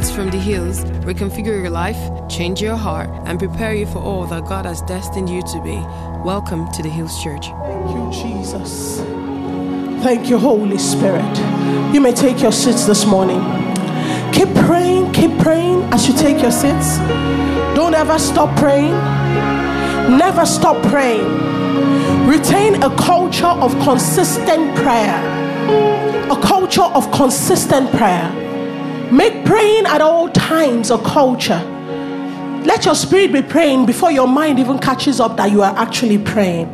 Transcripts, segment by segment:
words from the hills reconfigure your life, change your heart, and prepare you for all that God has destined you to be. Welcome to the Hills Church. Thank you, Jesus. Thank you, Holy Spirit. You may take your seats this morning. Keep praying, keep praying as you take your seats. Don't ever stop praying. Never stop praying. Retain a culture of consistent prayer. A culture of consistent prayer. Make praying at all times a culture. Let your spirit be praying before your mind even catches up that you are actually praying.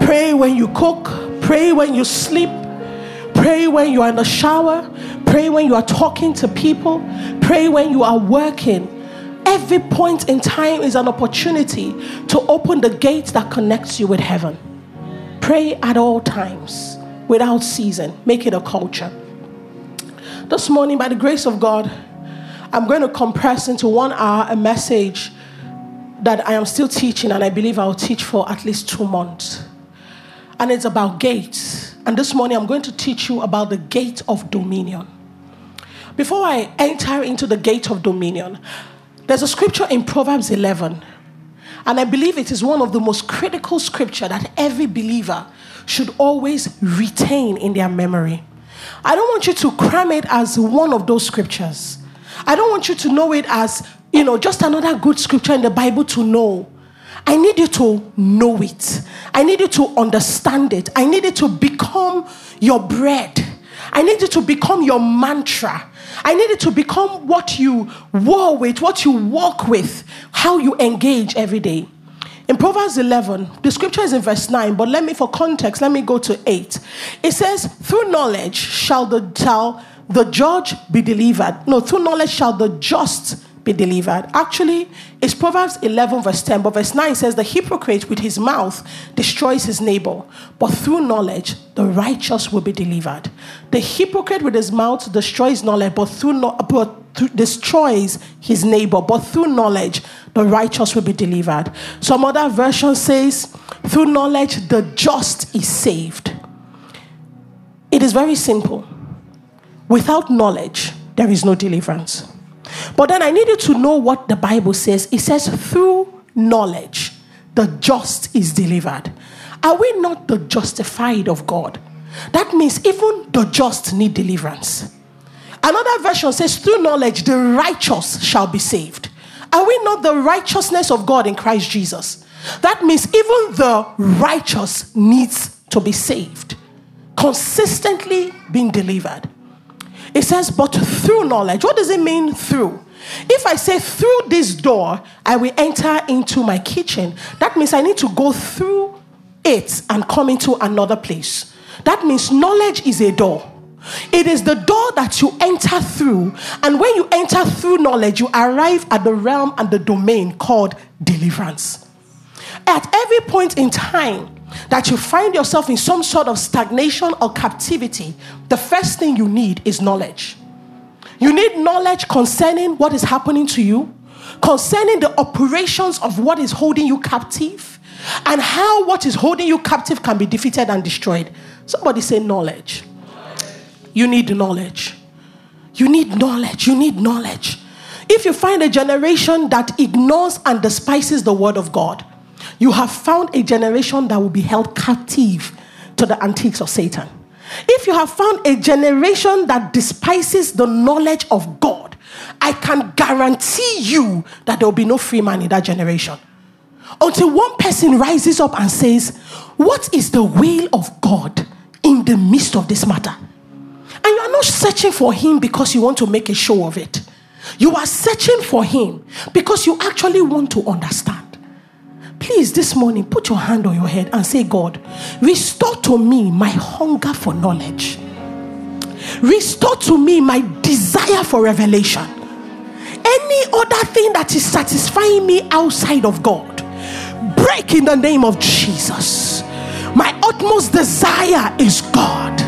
Pray when you cook, pray when you sleep, pray when you are in the shower, pray when you are talking to people, pray when you are working. Every point in time is an opportunity to open the gate that connects you with heaven. Pray at all times without season. Make it a culture. This morning, by the grace of God, I'm going to compress into one hour a message that I am still teaching, and I believe I'll teach for at least two months. And it's about gates. And this morning, I'm going to teach you about the gate of dominion. Before I enter into the gate of dominion, there's a scripture in Proverbs 11, and I believe it is one of the most critical scripture that every believer should always retain in their memory. I don't want you to cram it as one of those scriptures. I don't want you to know it as, you know, just another good scripture in the Bible to know. I need you to know it. I need you to understand it. I need it to become your bread. I need it to become your mantra. I need it to become what you war with, what you walk with, how you engage every day. In Proverbs 11, the scripture is in verse 9, but let me, for context, let me go to 8. It says, Through knowledge shall the, shall the judge be delivered. No, through knowledge shall the just be delivered. Actually, it's Proverbs 11, verse 10, but verse 9 says, The hypocrite with his mouth destroys his neighbor, but through knowledge the righteous will be delivered. The hypocrite with his mouth destroys knowledge, but through no, but through, destroys his neighbor, but through knowledge the righteous will be delivered. Some other version says, Through knowledge the just is saved. It is very simple. Without knowledge, there is no deliverance. But then I need you to know what the Bible says. It says, through knowledge, the just is delivered. Are we not the justified of God? That means even the just need deliverance. Another version says, through knowledge, the righteous shall be saved. Are we not the righteousness of God in Christ Jesus? That means even the righteous needs to be saved, consistently being delivered. It says, but through knowledge. What does it mean through? If I say through this door, I will enter into my kitchen, that means I need to go through it and come into another place. That means knowledge is a door. It is the door that you enter through, and when you enter through knowledge, you arrive at the realm and the domain called deliverance. At every point in time, that you find yourself in some sort of stagnation or captivity, the first thing you need is knowledge. You need knowledge concerning what is happening to you, concerning the operations of what is holding you captive, and how what is holding you captive can be defeated and destroyed. Somebody say knowledge. You need knowledge. You need knowledge. You need knowledge. If you find a generation that ignores and despises the word of God, you have found a generation that will be held captive to the antiques of Satan. If you have found a generation that despises the knowledge of God, I can guarantee you that there will be no free man in that generation. Until one person rises up and says, What is the will of God in the midst of this matter? And you are not searching for Him because you want to make a show of it. You are searching for Him because you actually want to understand. Please, this morning, put your hand on your head and say, God, restore to me my hunger for knowledge. Restore to me my desire for revelation. Any other thing that is satisfying me outside of God, break in the name of Jesus. My utmost desire is God.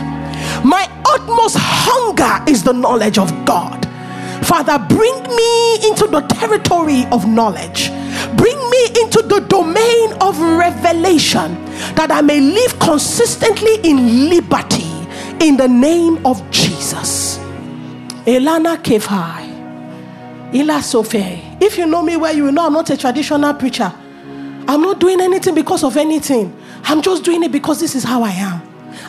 My utmost hunger is the knowledge of God. Father, bring me into the territory of knowledge. Bring me into the domain of revelation that I may live consistently in liberty in the name of Jesus. Elana Kefai. Ila Sophie. If you know me well, you know I'm not a traditional preacher. I'm not doing anything because of anything. I'm just doing it because this is how I am.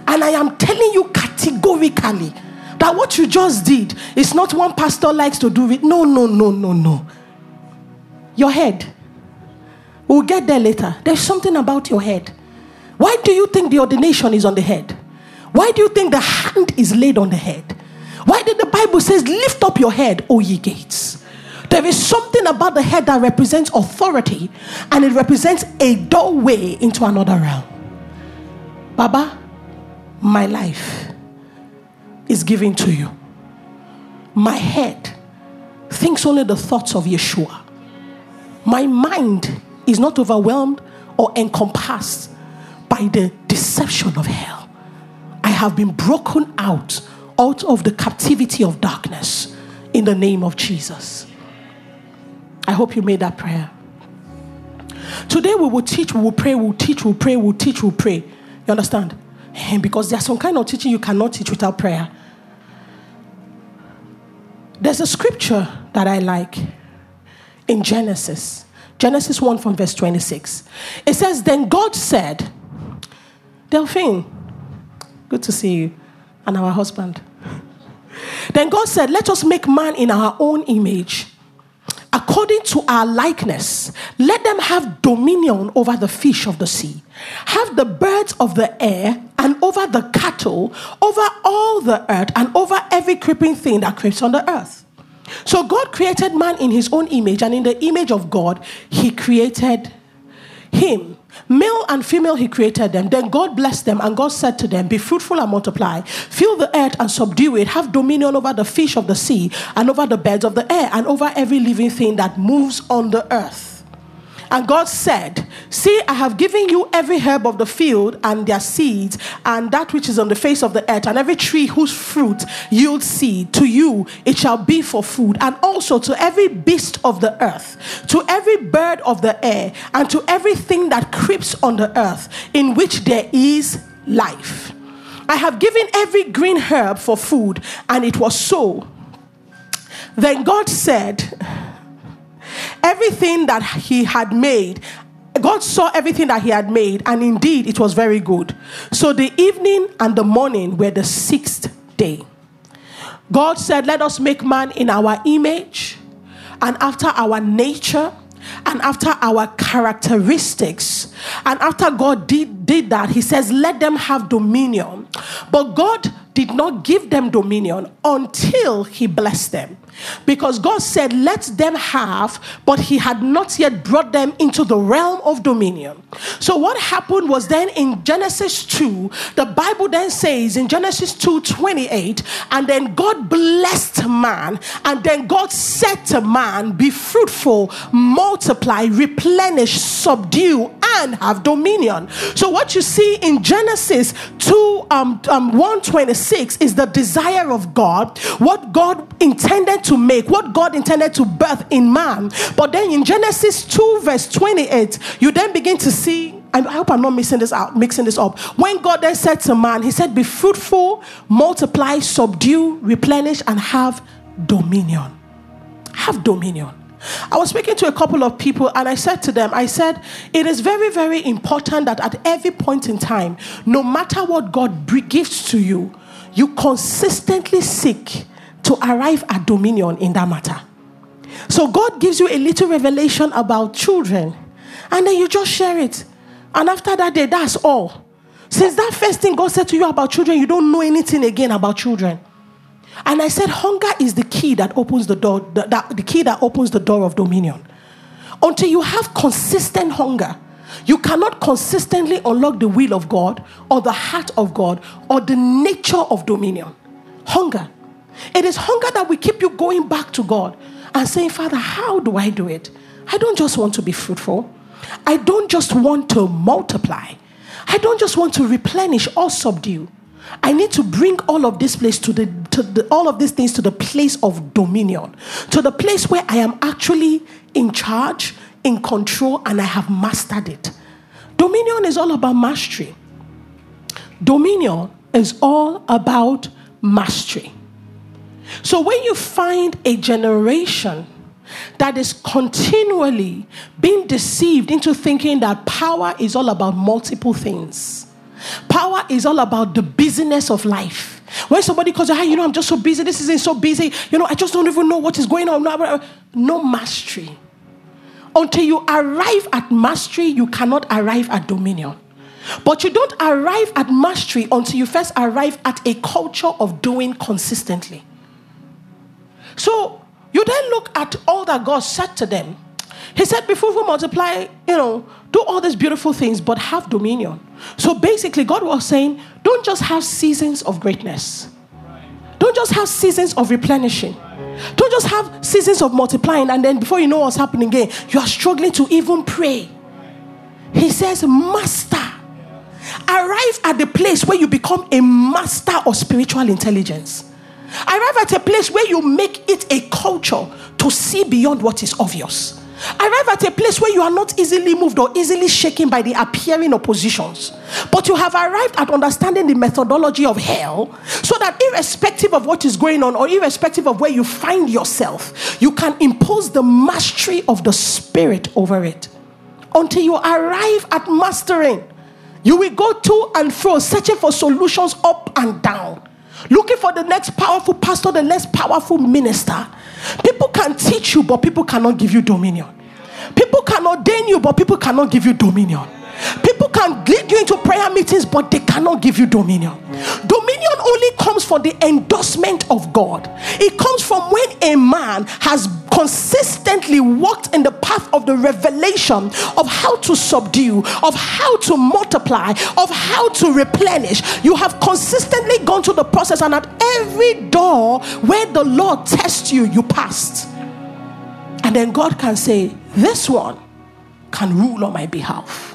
And I am telling you categorically that what you just did is not one pastor likes to do it. No, no, no, no, no. Your head. We'll get there later. There's something about your head. Why do you think the ordination is on the head? Why do you think the hand is laid on the head? Why did the Bible says, "Lift up your head, O ye gates"? There is something about the head that represents authority, and it represents a doorway into another realm. Baba, my life is given to you. My head thinks only the thoughts of Yeshua. My mind is not overwhelmed or encompassed by the deception of hell. I have been broken out out of the captivity of darkness in the name of Jesus. I hope you made that prayer. Today we will teach, we will pray, we will teach, we will pray, we will teach, we will pray. You understand? Because there's some kind of teaching you cannot teach without prayer. There's a scripture that I like in Genesis. Genesis 1 from verse 26. It says, Then God said, Delphine, good to see you, and our husband. Then God said, Let us make man in our own image according to our likeness, let them have dominion over the fish of the sea, have the birds of the air, and over the cattle, over all the earth, and over every creeping thing that creeps on the earth. So God created man in his own image, and in the image of God, he created him. Male and female, he created them. Then God blessed them, and God said to them, Be fruitful and multiply, fill the earth and subdue it, have dominion over the fish of the sea, and over the birds of the air, and over every living thing that moves on the earth. And God said, See, I have given you every herb of the field and their seeds, and that which is on the face of the earth, and every tree whose fruit yields seed. To you it shall be for food, and also to every beast of the earth, to every bird of the air, and to everything that creeps on the earth, in which there is life. I have given every green herb for food, and it was so. Then God said, Everything that he had made, God saw everything that he had made, and indeed it was very good. So the evening and the morning were the sixth day. God said, Let us make man in our image and after our nature and after our characteristics. And after God did, did that, He says, Let them have dominion. But God did not give them dominion until He blessed them. Because God said, Let them have, but He had not yet brought them into the realm of dominion. So, what happened was then in Genesis 2, the Bible then says in Genesis 2 28, and then God blessed man, and then God said to man, Be fruitful, multiply, replenish, subdue, and have dominion. So, what you see in Genesis 2 um, um, 126 is the desire of God, what God intended to make, what God intended to birth in man. But then in Genesis 2, verse 28, you then begin to see I hope I'm not mixing this out, mixing this up. When God then said to man, He said, Be fruitful, multiply, subdue, replenish, and have dominion. Have dominion. I was speaking to a couple of people and I said to them, I said, it is very, very important that at every point in time, no matter what God gives to you, you consistently seek to arrive at dominion in that matter. So God gives you a little revelation about children and then you just share it. And after that day, that's all. Since that first thing God said to you about children, you don't know anything again about children. And I said, hunger is the key that opens the door, the, the, the key that opens the door of dominion. Until you have consistent hunger, you cannot consistently unlock the will of God or the heart of God or the nature of dominion. Hunger. It is hunger that will keep you going back to God and saying, Father, how do I do it? I don't just want to be fruitful. I don't just want to multiply. I don't just want to replenish or subdue. I need to bring all of this place to the, to the all of these things to the place of dominion, to the place where I am actually in charge, in control, and I have mastered it. Dominion is all about mastery. Dominion is all about mastery. So when you find a generation that is continually being deceived into thinking that power is all about multiple things. Power is all about the busyness of life. When somebody calls you, hey, you know, I'm just so busy, this isn't so busy, you know, I just don't even know what is going on. No mastery. Until you arrive at mastery, you cannot arrive at dominion. But you don't arrive at mastery until you first arrive at a culture of doing consistently. So you then look at all that God said to them. He said, Before we multiply, you know, do all these beautiful things, but have dominion. So basically, God was saying, Don't just have seasons of greatness, don't just have seasons of replenishing. Don't just have seasons of multiplying, and then before you know what's happening again, you are struggling to even pray. He says, Master, arrive at the place where you become a master of spiritual intelligence. Arrive at a place where you make it a culture to see beyond what is obvious. Arrive at a place where you are not easily moved or easily shaken by the appearing oppositions, but you have arrived at understanding the methodology of hell so that, irrespective of what is going on or irrespective of where you find yourself, you can impose the mastery of the spirit over it until you arrive at mastering. You will go to and fro, searching for solutions up and down, looking for the next powerful pastor, the next powerful minister. People can teach you, but people cannot give you dominion. People can ordain you, but people cannot give you dominion. People can lead you into prayer meetings, but they cannot give you dominion. Dominion only comes from the endorsement of God. It comes from when a man has consistently walked in the path of the revelation of how to subdue, of how to multiply, of how to replenish. You have consistently gone through the process, and at every door where the Lord tests you, you passed. And then God can say, This one can rule on my behalf.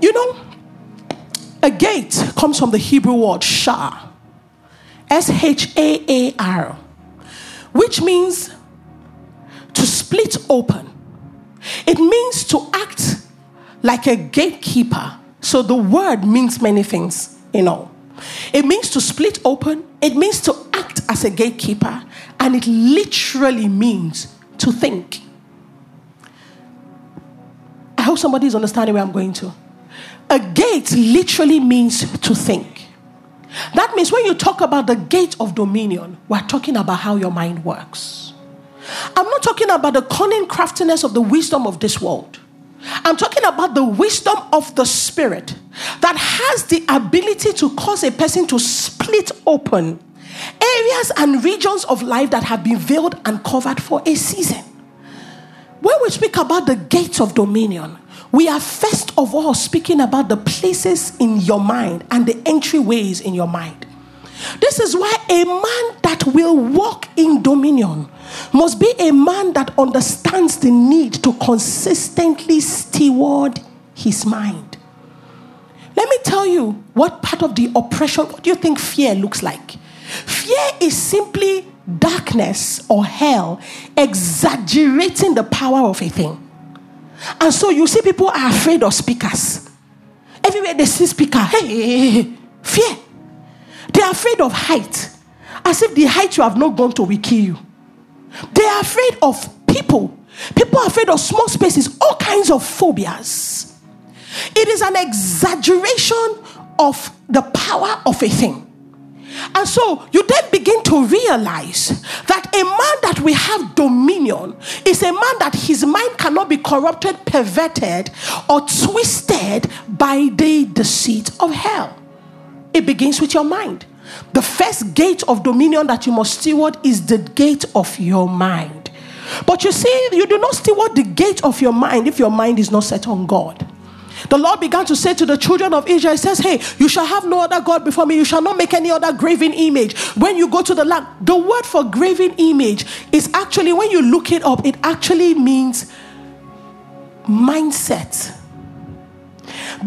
You know, a gate comes from the Hebrew word shah, S H A A R, which means to split open. It means to act like a gatekeeper. So the word means many things, you know. It means to split open, it means to act as a gatekeeper, and it literally means to think. I hope somebody is understanding where I'm going to. A gate literally means to think. That means when you talk about the gate of dominion, we're talking about how your mind works. I'm not talking about the cunning craftiness of the wisdom of this world. I'm talking about the wisdom of the spirit that has the ability to cause a person to split open areas and regions of life that have been veiled and covered for a season. When we speak about the gates of dominion, we are first of all speaking about the places in your mind and the entryways in your mind. This is why a man that will walk in dominion must be a man that understands the need to consistently steward his mind. Let me tell you what part of the oppression, what do you think fear looks like? Fear is simply darkness or hell exaggerating the power of a thing. And so you see people are afraid of speakers. Everywhere they see speaker, hey, fear. They are afraid of height. As if the height you have not gone to will kill you. They are afraid of people. People are afraid of small spaces, all kinds of phobias. It is an exaggeration of the power of a thing. And so you then begin to realize that a man that we have dominion is a man that his mind cannot be corrupted, perverted, or twisted by the deceit of hell. It begins with your mind. The first gate of dominion that you must steward is the gate of your mind. But you see, you do not steward the gate of your mind if your mind is not set on God. The Lord began to say to the children of Israel, He says, Hey, you shall have no other God before me. You shall not make any other graven image. When you go to the land, the word for graven image is actually, when you look it up, it actually means mindset.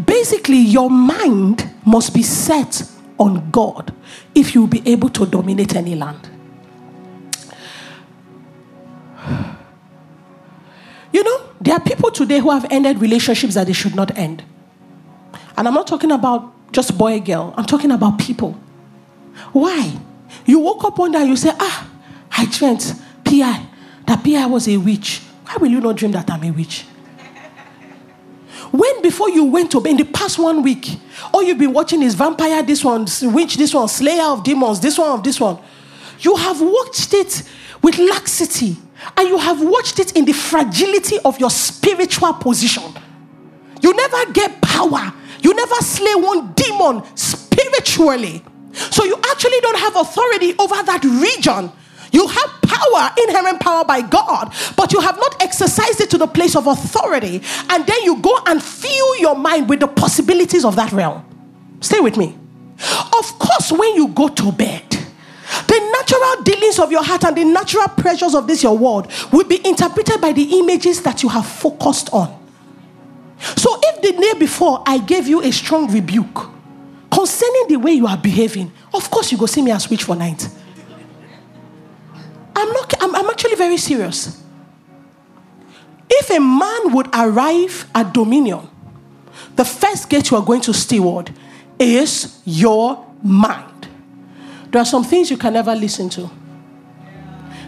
Basically, your mind must be set on God if you'll be able to dominate any land. You know, there are people today who have ended relationships that they should not end. And I'm not talking about just boy girl, I'm talking about people. Why? You woke up one day and you say, Ah, I dreamt, PI, that PI was a witch, why will you not dream that I'm a witch? When before you went to bed in the past one week, all you've been watching is vampire, this one, witch, this one, slayer of demons, this one of this one. You have watched it with laxity, and you have watched it in the fragility of your spiritual position. You never get power. You never slay one demon spiritually. So you actually don't have authority over that region. You have power, inherent power by God, but you have not exercised it to the place of authority. And then you go and fill your mind with the possibilities of that realm. Stay with me. Of course, when you go to bed, natural dealings of your heart and the natural pressures of this your world will be interpreted by the images that you have focused on. So if the day before I gave you a strong rebuke concerning the way you are behaving, of course you go see me and switch for night. I'm not I'm, I'm actually very serious. If a man would arrive at dominion, the first gate you are going to steward is your mind. There are some things you can never listen to.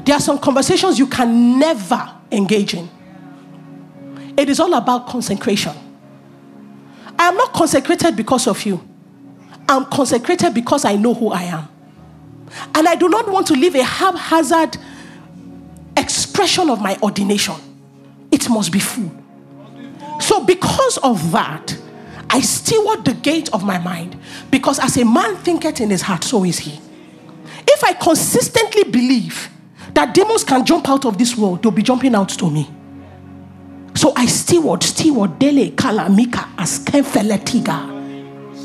There are some conversations you can never engage in. It is all about consecration. I am not consecrated because of you. I'm consecrated because I know who I am. And I do not want to live a haphazard expression of my ordination. It must be full. So, because of that, I steward the gate of my mind. Because as a man thinketh in his heart, so is he. If I consistently believe that demons can jump out of this world, they'll be jumping out to me. So I steward, steward, dele, kalamika, askenfeletiga.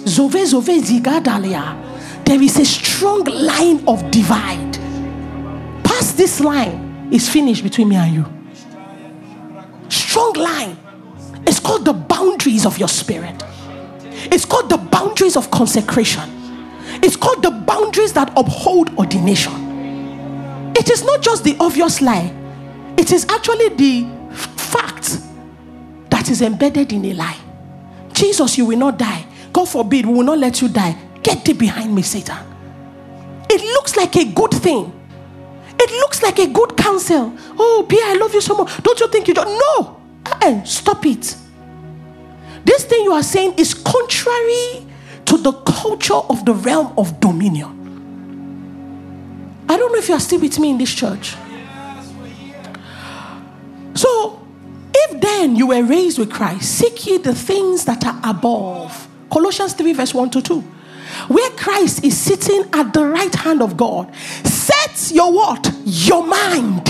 Zove, zove, zigadalia. There is a strong line of divide. Past this line is finished between me and you. Strong line. It's called the boundaries of your spirit. It's called the boundaries of consecration. It's called the boundaries that uphold ordination. It is not just the obvious lie, it is actually the fact that is embedded in a lie. Jesus, you will not die. God forbid, we will not let you die. Get thee behind me, Satan. It looks like a good thing. It looks like a good counsel. Oh, Pia, I love you so much. Don't you think you don't? No. Uh-uh. Stop it. This thing you are saying is contrary to the culture of the realm of dominion. I don't know if you are still with me in this church. So, if then you were raised with Christ, seek ye the things that are above. Colossians 3, verse 1 to 2. Where Christ is sitting at the right hand of God. Set your what? Your mind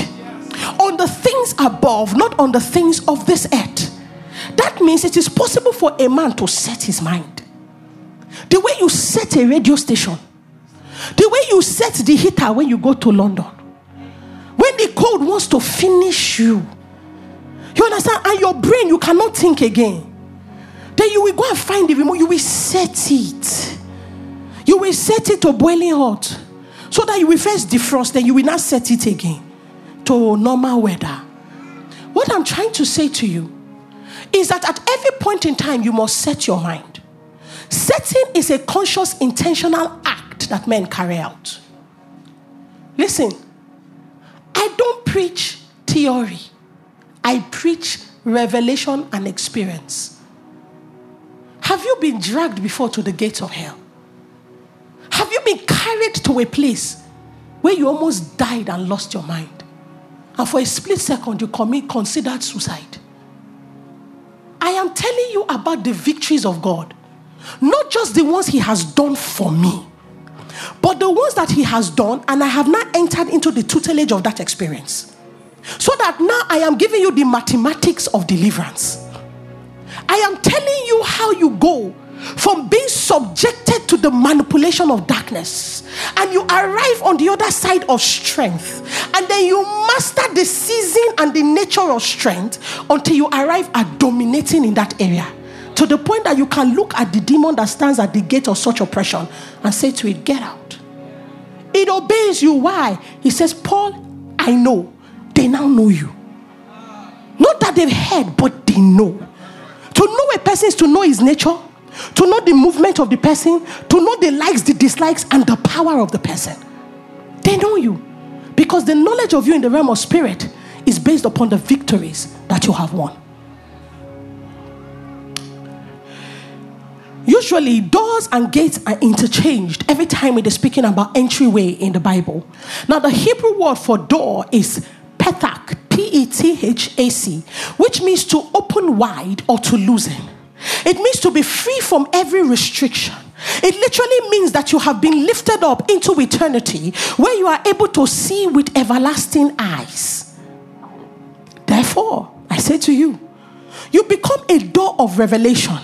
on the things above, not on the things of this earth. That means it is possible for a man to set his mind. The way you set a radio station, the way you set the heater when you go to London, when the cold wants to finish you, you understand? And your brain, you cannot think again. Then you will go and find the remote, you will set it. You will set it to boiling hot so that you will first defrost, then you will not set it again to normal weather. What I'm trying to say to you is that at every point in time, you must set your mind. Setting is a conscious, intentional act that men carry out. Listen, I don't preach theory, I preach revelation and experience. Have you been dragged before to the gates of hell? Have you been carried to a place where you almost died and lost your mind? And for a split second, you commit considered suicide. I am telling you about the victories of God, not just the ones He has done for me, but the ones that He has done, and I have now entered into the tutelage of that experience. So that now I am giving you the mathematics of deliverance. I am telling you how you go from being subjected to the manipulation of darkness and you arrive on the other side of strength and then you master the season and the nature of strength until you arrive at dominating in that area to the point that you can look at the demon that stands at the gate of such oppression and say to it get out. It obeys you. Why? He says paul i know. They now know you. Not that they've heard but they know. To know a person is to know his nature to know the movement of the person, to know the likes, the dislikes, and the power of the person. They know you because the knowledge of you in the realm of spirit is based upon the victories that you have won. Usually, doors and gates are interchanged every time it is speaking about entryway in the Bible. Now, the Hebrew word for door is pethach, P E T H A C, which means to open wide or to loosen. It means to be free from every restriction. It literally means that you have been lifted up into eternity where you are able to see with everlasting eyes. Therefore, I say to you, you become a door of revelation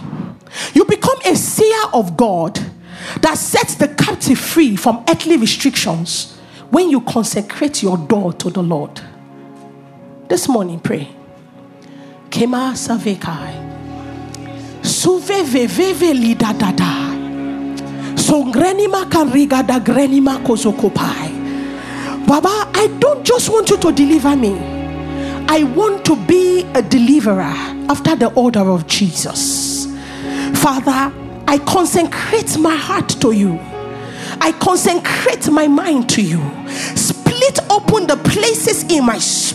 you become a seer of God that sets the captive free from earthly restrictions when you consecrate your door to the Lord. This morning, pray. Kema savekai. Suve veve lida dada. Songrenima kanriga da grenima kozokopai. Baba, I don't just want you to deliver me. I want to be a deliverer after the order of Jesus. Father, I consecrate my heart to you. I consecrate my mind to you. Split open the places in my spirit.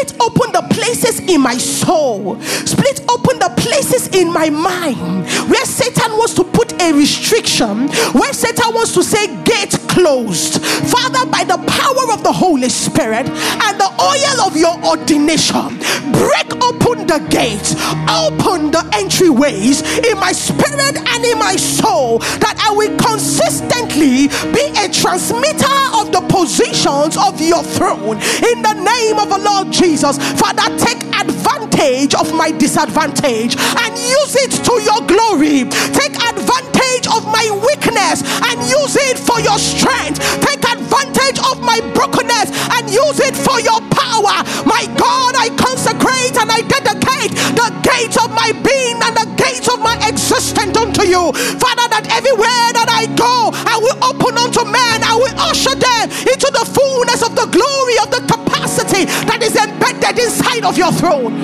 Split open the places in my soul. Split open the places in my mind where Satan wants to put a restriction, where Satan wants to say, Gate closed. Father, by the power of the Holy Spirit and the oil of your ordination, break open the gates, open the entryways in my spirit and in my soul, that I will consistently be a transmitter of the positions of your throne in the name of the Lord Jesus. Father, take advantage of my disadvantage and use it to your glory. Take advantage of my weakness and use it for your strength. Take advantage of my brokenness and use it for your power. My God, I consecrate and I dedicate the gates of my being and the gates of my existence unto you. Father, that everywhere that I go, I will open unto men, I will usher them into the fullness of the glory of the capacity that is embedded inside of your throne.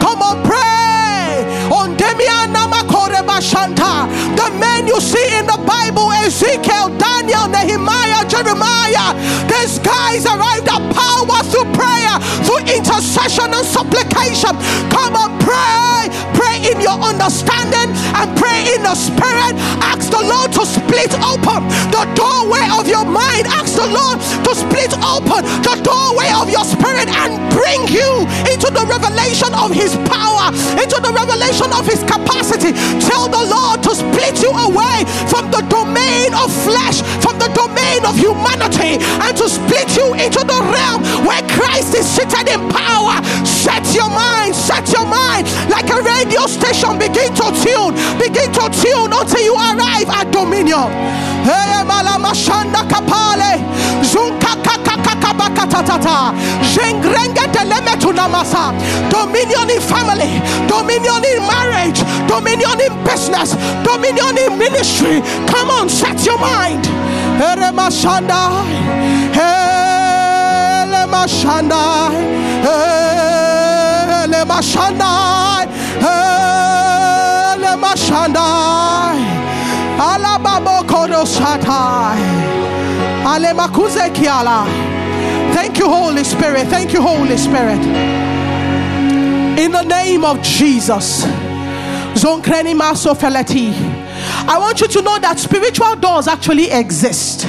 Come on, pray. The men you see in the Bible, Ezekiel, Daniel, Nehemiah, Jeremiah, these guys arrived at power through prayer, through intercession and supplication. Come on, pray. Pray in your understanding and pray in the spirit. Ask the Lord to split open the doorway of your mind. Ask the Lord to split open the doorway of your spirit and bring you into the revelation of his power, into the revelation of his capacity. Tell the Lord to split you away from the domain of flesh, from the domain of humanity, and to split you into the realm where Christ is seated in power. Set your mind, set your mind like a radio station. Begin to tune, begin to tune until you arrive at dominion. Dominion in family, dominion in marriage, dominion in business, dominion in ministry. Come on, set your mind. Elemashanda, Elemashanda, Thank you, Holy Spirit. Thank you, Holy Spirit. In the name of Jesus. I want you to know that spiritual doors actually exist.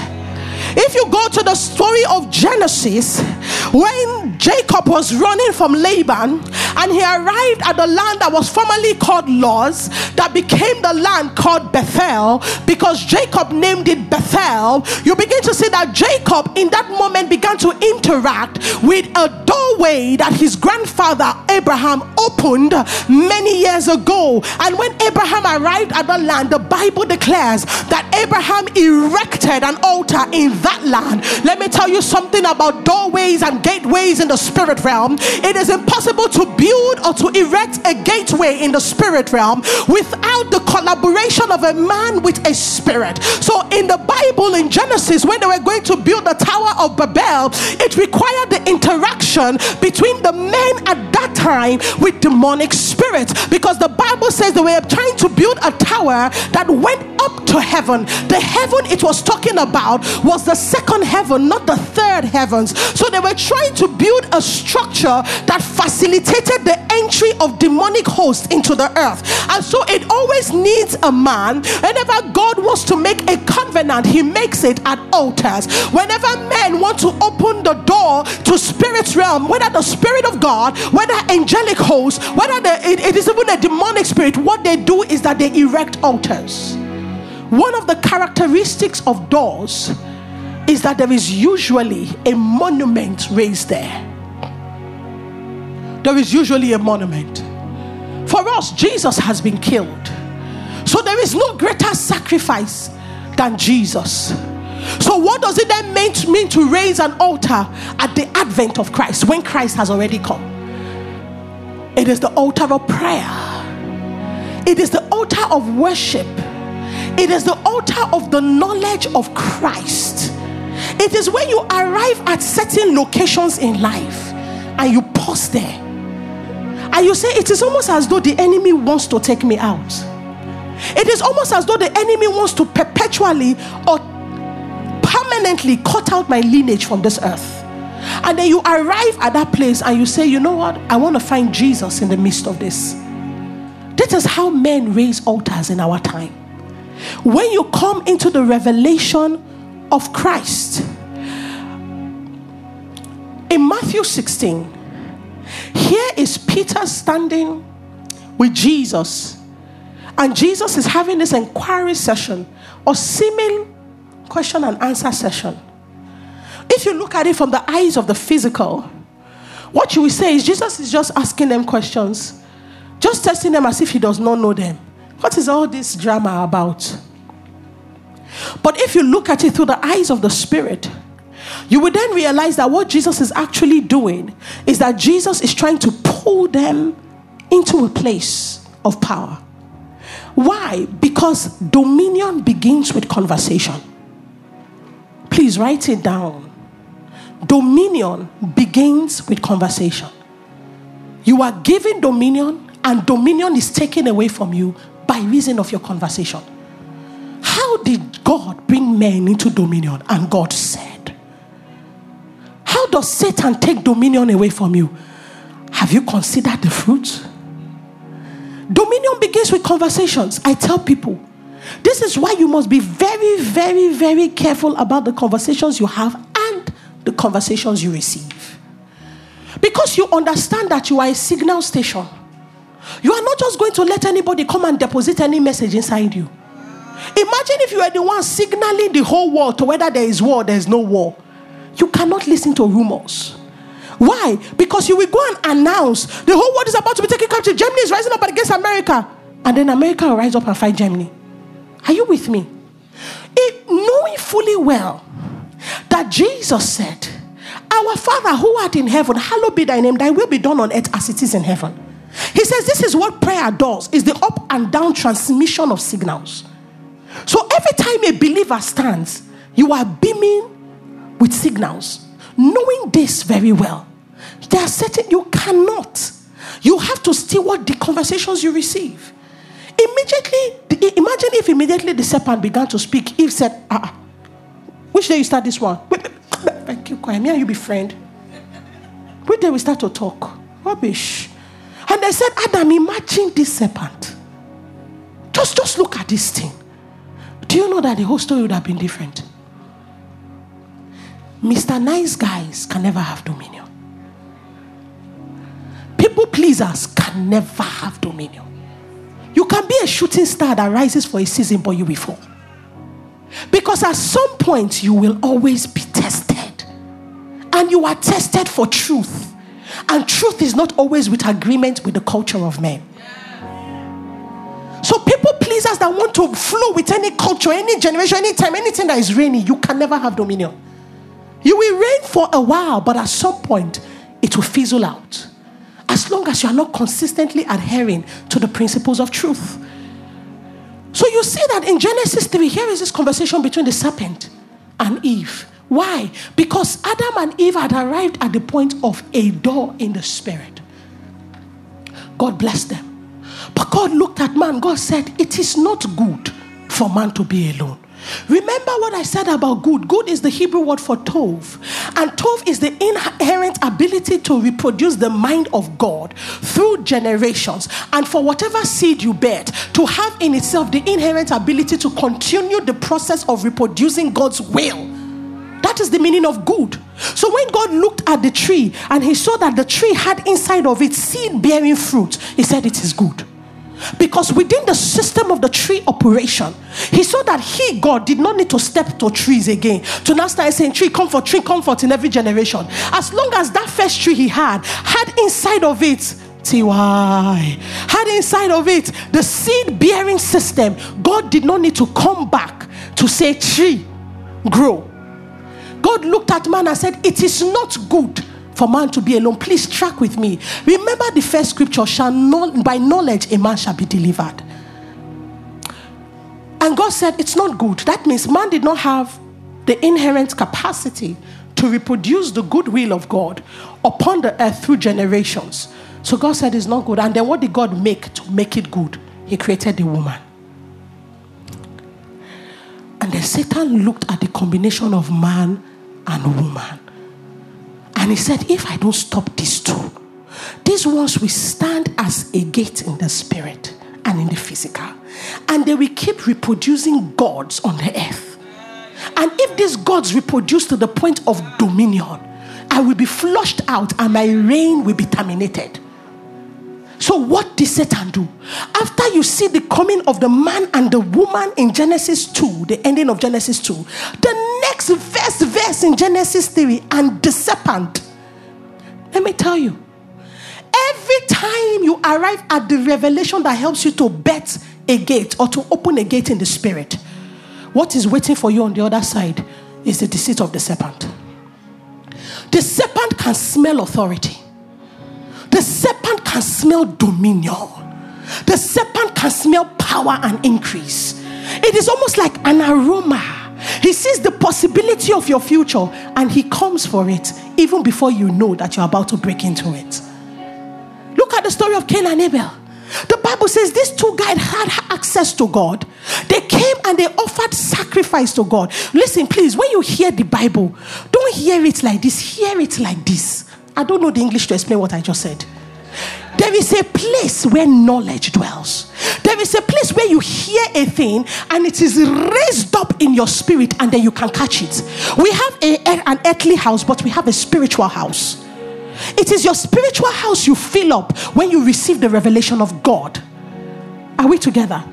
If you go to the story of Genesis, when Jacob was running from Laban and he arrived at the land that was formerly called Luz, that became the land called Bethel because Jacob named it Bethel, you begin to see that Jacob in that moment began to interact with a doorway that his grandfather Abraham opened many years ago. And when Abraham arrived at the land, the Bible declares that Abraham erected an altar in that land. Let me tell you something about doorways and gateways in the spirit realm. It is impossible to build or to erect a gateway in the spirit realm without the collaboration of a man with a spirit. So, in the Bible, in Genesis, when they were going to build the Tower of Babel, it required the interaction between the men at that time with demonic spirits because the Bible says they were trying to build a tower that went up to heaven. The heaven it was talking about was the second heaven, not the third heavens. So they were trying to build a structure that facilitated the entry of demonic hosts into the earth. And so it always needs a man. Whenever God wants to make a covenant, he makes it at altars. Whenever men want to open the door to spirit realm, whether the spirit of God, whether angelic hosts, whether the, it, it is even a demonic spirit, what they do is that they erect altars. One of the characteristics of doors is that there is usually a monument raised there. There is usually a monument. For us, Jesus has been killed. So there is no greater sacrifice than Jesus. So, what does it then mean to, mean to raise an altar at the advent of Christ when Christ has already come? It is the altar of prayer, it is the altar of worship, it is the altar of the knowledge of Christ. It is when you arrive at certain locations in life and you pause there and you say, It is almost as though the enemy wants to take me out. It is almost as though the enemy wants to perpetually or permanently cut out my lineage from this earth. And then you arrive at that place and you say, You know what? I want to find Jesus in the midst of this. This is how men raise altars in our time. When you come into the revelation of Christ, in Matthew 16, here is Peter standing with Jesus, and Jesus is having this inquiry session or seeming question and answer session. If you look at it from the eyes of the physical, what you will say is Jesus is just asking them questions, just testing them as if he does not know them. What is all this drama about? But if you look at it through the eyes of the Spirit, you will then realize that what Jesus is actually doing is that Jesus is trying to pull them into a place of power. Why? Because dominion begins with conversation. Please write it down. Dominion begins with conversation. You are given dominion, and dominion is taken away from you by reason of your conversation. How did God bring men into dominion? And God said, does Satan take dominion away from you? Have you considered the fruit? Dominion begins with conversations. I tell people, this is why you must be very, very, very careful about the conversations you have and the conversations you receive. Because you understand that you are a signal station. You are not just going to let anybody come and deposit any message inside you. Imagine if you were the one signaling the whole world to whether there is war, there is no war. You cannot listen to rumors. Why? Because you will go and announce the whole world is about to be taken captive. Germany is rising up against America. And then America will rise up and fight Germany. Are you with me? It, knowing fully well that Jesus said, Our Father who art in heaven, hallowed be thy name, thy will be done on earth as it is in heaven. He says this is what prayer does, is the up and down transmission of signals. So every time a believer stands, you are beaming with signals. Knowing this very well, there are certain you cannot. You have to steward the conversations you receive. Immediately, imagine if immediately the serpent began to speak. Eve said, ah, ah which day you start this one? Wait, thank you, quiet. Me and you be friend. Which day we start to talk? Rubbish. And they said, Adam, imagine this serpent. Just, just look at this thing. Do you know that the whole story would have been different? Mr. Nice Guys can never have dominion. People pleasers can never have dominion. You can be a shooting star that rises for a season, but you will fall. Because at some point, you will always be tested. And you are tested for truth. And truth is not always with agreement with the culture of men. So, people pleasers that want to flow with any culture, any generation, any time, anything that is reigning, you can never have dominion. You will reign for a while, but at some point, it will fizzle out as long as you are not consistently adhering to the principles of truth. So you see that in Genesis 3, here is this conversation between the serpent and Eve. Why? Because Adam and Eve had arrived at the point of a door in the spirit. God blessed them. But God looked at man, God said, It is not good for man to be alone. Remember what I said about good. Good is the Hebrew word for tov. And tov is the inherent ability to reproduce the mind of God through generations. And for whatever seed you bear, to have in itself the inherent ability to continue the process of reproducing God's will. That is the meaning of good. So when God looked at the tree and he saw that the tree had inside of it seed bearing fruit, he said, It is good. Because within the system of the tree operation, he saw that he, God, did not need to step to trees again to now start saying, Tree, comfort, tree, comfort in every generation. As long as that first tree he had had inside of it TY had inside of it the seed bearing system, God did not need to come back to say, Tree, grow. God looked at man and said, It is not good for man to be alone. Please track with me. Remember the first scripture shall not by knowledge a man shall be delivered. And God said it's not good. That means man did not have the inherent capacity to reproduce the goodwill of God upon the earth through generations. So God said it's not good. And then what did God make to make it good? He created the woman. And then Satan looked at the combination of man and woman. And he said, If I don't stop these two, these ones will stand as a gate in the spirit and in the physical. And they will keep reproducing gods on the earth. And if these gods reproduce to the point of dominion, I will be flushed out and my reign will be terminated. So, what did Satan do? After you see the coming of the man and the woman in Genesis 2, the ending of Genesis 2, the next verse, verse in Genesis 3, and the serpent. Let me tell you, every time you arrive at the revelation that helps you to bet a gate or to open a gate in the spirit, what is waiting for you on the other side is the deceit of the serpent. The serpent can smell authority. The serpent can smell dominion. The serpent can smell power and increase. It is almost like an aroma. He sees the possibility of your future and he comes for it even before you know that you're about to break into it. Look at the story of Cain and Abel. The Bible says these two guys had access to God. They came and they offered sacrifice to God. Listen, please, when you hear the Bible, don't hear it like this, hear it like this. I don't know the English to explain what I just said. There is a place where knowledge dwells. There is a place where you hear a thing and it is raised up in your spirit and then you can catch it. We have a, an earthly house, but we have a spiritual house. It is your spiritual house you fill up when you receive the revelation of God. Are we together?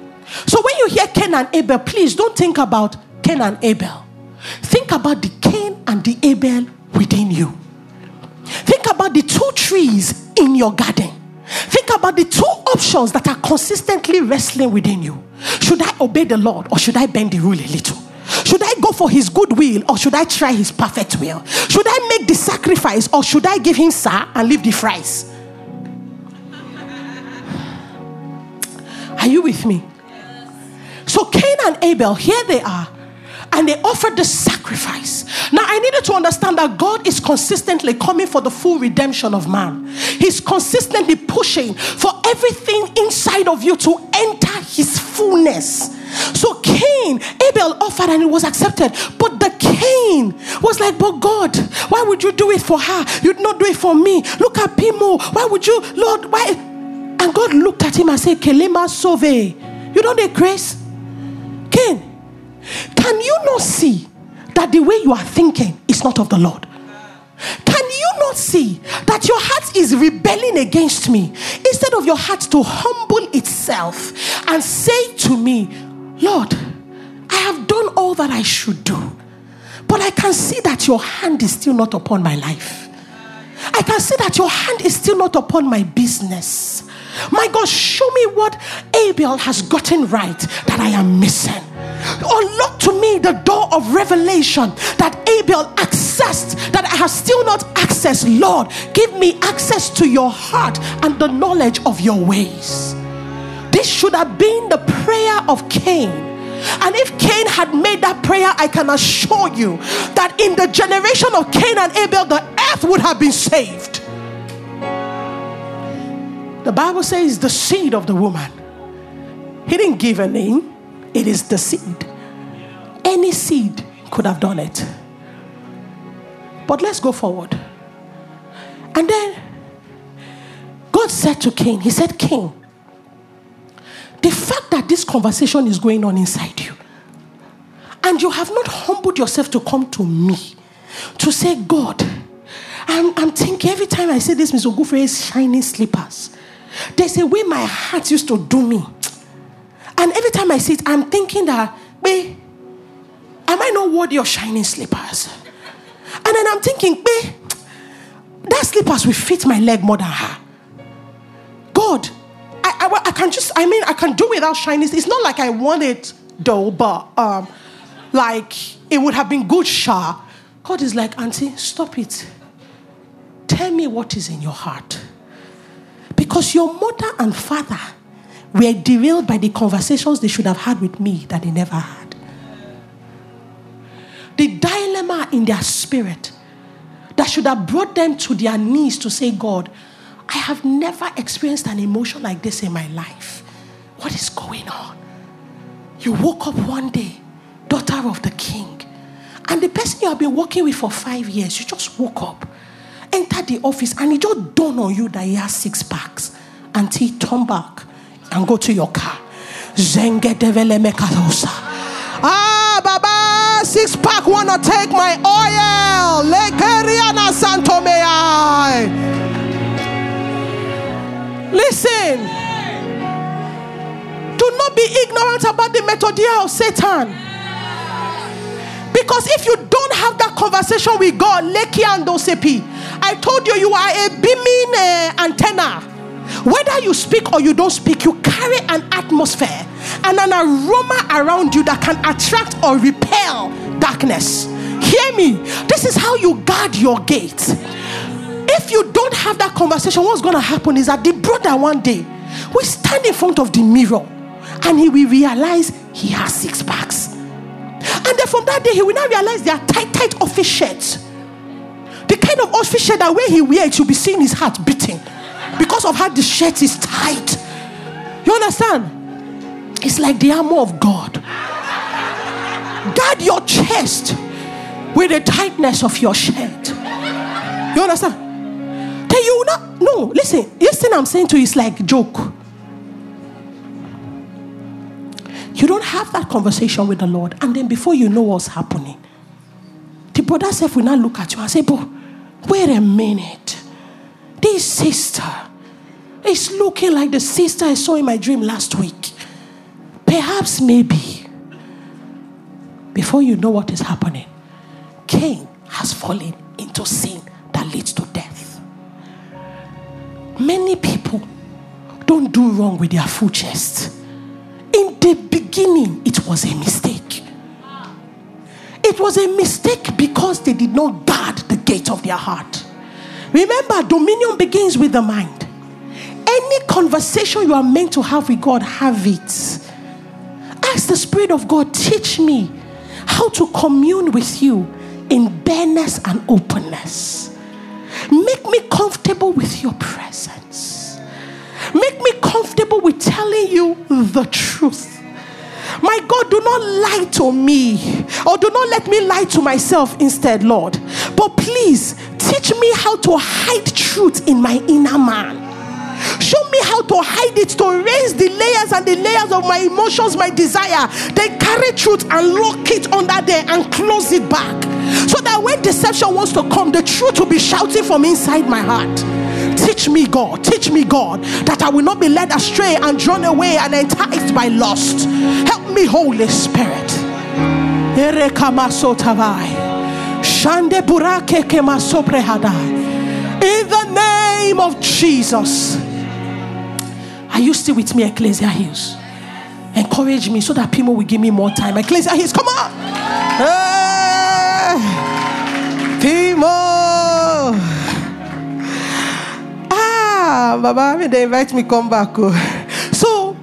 So when you hear Cain and Abel, please don't think about Cain and Abel. Think about the Cain and the Abel within you. Think about the two trees in your garden. Think about the two options that are consistently wrestling within you. Should I obey the Lord or should I bend the rule a little? Should I go for his good will or should I try his perfect will? Should I make the sacrifice or should I give him sir and leave the fries? Are you with me? So Cain and Abel, here they are and they offered the sacrifice. Now, I needed to understand that God is consistently coming for the full redemption of man. He's consistently pushing for everything inside of you to enter his fullness. So Cain, Abel offered and it was accepted. But the Cain was like, But God, why would you do it for her? You'd not do it for me. Look at Pimo. Oh. Why would you, Lord? Why? And God looked at him and said, Kelema Sove. You don't need grace? Cain, can you not see that the way you are thinking is not of the Lord? Can you not see that your heart is rebelling against me instead of your heart to humble itself and say to me, Lord, I have done all that I should do, but I can see that your hand is still not upon my life. I can see that your hand is still not upon my business. My God, show me what Abel has gotten right that I am missing. Unlock to me the door of revelation that Abel accessed that I have still not accessed. Lord, give me access to your heart and the knowledge of your ways. This should have been the prayer of Cain. And if Cain had made that prayer, I can assure you that in the generation of Cain and Abel, the earth would have been saved. The Bible says the seed of the woman. He didn't give a name, it is the seed. Any seed could have done it. But let's go forward. And then God said to Cain, He said, Cain, the fact that this conversation is going on inside you, and you have not humbled yourself to come to me to say, God, I'm, I'm thinking every time I say this, Mr. Ogufre is shining slippers. There's a way my heart used to do me. And every time I see it, I'm thinking that, babe, am I not worthy of shining slippers? And then I'm thinking, babe, that slippers will fit my leg more than her. God, I, I, I can just, I mean, I can do without shiny. It's not like I want it though, but um, like it would have been good, Shah. God is like, Auntie, stop it. Tell me what is in your heart. Because your mother and father were derailed by the conversations they should have had with me that they never had. The dilemma in their spirit that should have brought them to their knees to say, God, I have never experienced an emotion like this in my life. What is going on? You woke up one day, daughter of the king, and the person you have been working with for five years, you just woke up, entered the office, and it just dawned on you that he has six packs. Until he turn back and go to your car. Ah, Baba, six pack wanna take my oil. Lekeriana santomei. Listen. Do not be ignorant about the methodeia of Satan. Because if you have that conversation with God, Leki and Dosepi, I told you you are a beaming uh, antenna. Whether you speak or you don't speak, you carry an atmosphere and an aroma around you that can attract or repel darkness. Hear me. This is how you guard your gate. If you don't have that conversation, what's going to happen is that the brother one day will stand in front of the mirror and he will realize he has six packs. And then from that day, he will now realize they are tight, tight office shirts. The kind of office shirt that when he wears, you'll be seeing his heart beating because of how the shirt is tight. You understand? It's like the armor of God. Guard your chest with the tightness of your shirt. You understand? Then you will not no listen, this thing I'm saying to you is like joke. You don't have that conversation with the Lord, and then before you know what's happening, the brother self will not look at you and say, But wait a minute. This sister is looking like the sister I saw in my dream last week. Perhaps, maybe. Before you know what is happening, Cain has fallen into sin that leads to death. Many people don't do wrong with their full chest. The beginning, it was a mistake. It was a mistake because they did not guard the gate of their heart. Remember, dominion begins with the mind. Any conversation you are meant to have with God, have it. Ask the Spirit of God, teach me how to commune with you in bareness and openness. Make me comfortable with your presence. Make me comfortable with telling you the truth. My God, do not lie to me or do not let me lie to myself instead, Lord. But please teach me how to hide truth in my inner man. Show me how to hide it, to raise the layers and the layers of my emotions, my desire. Then carry truth and lock it under there and close it back. So that when deception wants to come, the truth will be shouting from inside my heart. Teach me, God, teach me, God, that I will not be led astray and drawn away and enticed by lust. Help me, Holy Spirit. In the name of Jesus. Are you still with me, Ecclesia Hills? Encourage me so that people will give me more time. Ecclesia Hills, come on. Hey. Ah, Baba, they invite me come back. oh. So,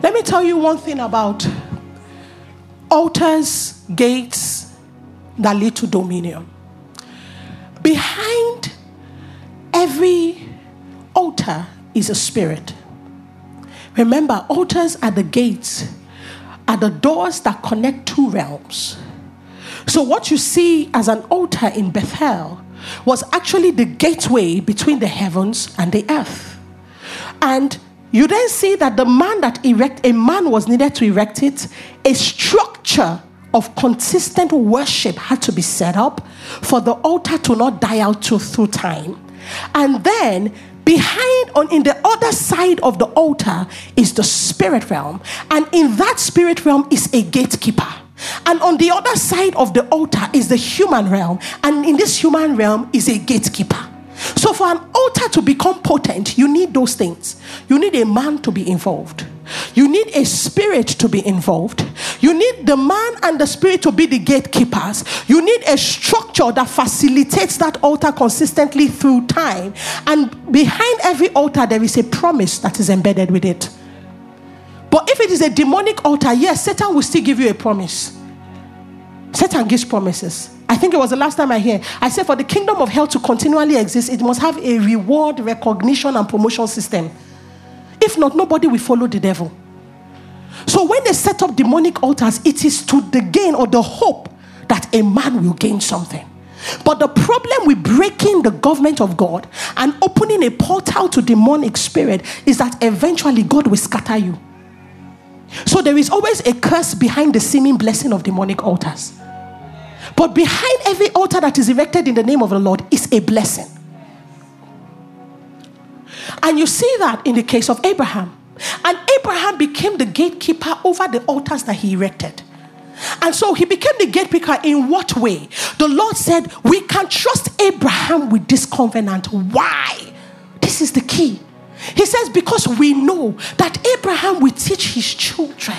let me tell you one thing about altars, gates that lead to dominion. Behind every altar is a spirit. Remember, altars are the gates, are the doors that connect two realms. So, what you see as an altar in Bethel was actually the gateway between the heavens and the earth. And you then see that the man that erect a man was needed to erect it, a structure of consistent worship had to be set up for the altar to not die out to, through time. And then behind on in the other side of the altar is the spirit realm and in that spirit realm is a gatekeeper and on the other side of the altar is the human realm and in this human realm is a gatekeeper so for an altar to become potent you need those things you need a man to be involved you need a spirit to be involved. You need the man and the spirit to be the gatekeepers. You need a structure that facilitates that altar consistently through time. And behind every altar, there is a promise that is embedded with it. But if it is a demonic altar, yes, Satan will still give you a promise. Satan gives promises. I think it was the last time I hear. I said, for the kingdom of hell to continually exist, it must have a reward, recognition, and promotion system. If not, nobody will follow the devil. So when they set up demonic altars, it is to the gain or the hope that a man will gain something. But the problem with breaking the government of God and opening a portal to demonic spirit is that eventually God will scatter you. So there is always a curse behind the seeming blessing of demonic altars. But behind every altar that is erected in the name of the Lord is a blessing. And you see that in the case of Abraham. And Abraham became the gatekeeper over the altars that he erected. And so he became the gatekeeper in what way? The Lord said, We can trust Abraham with this covenant. Why? This is the key. He says, Because we know that Abraham will teach his children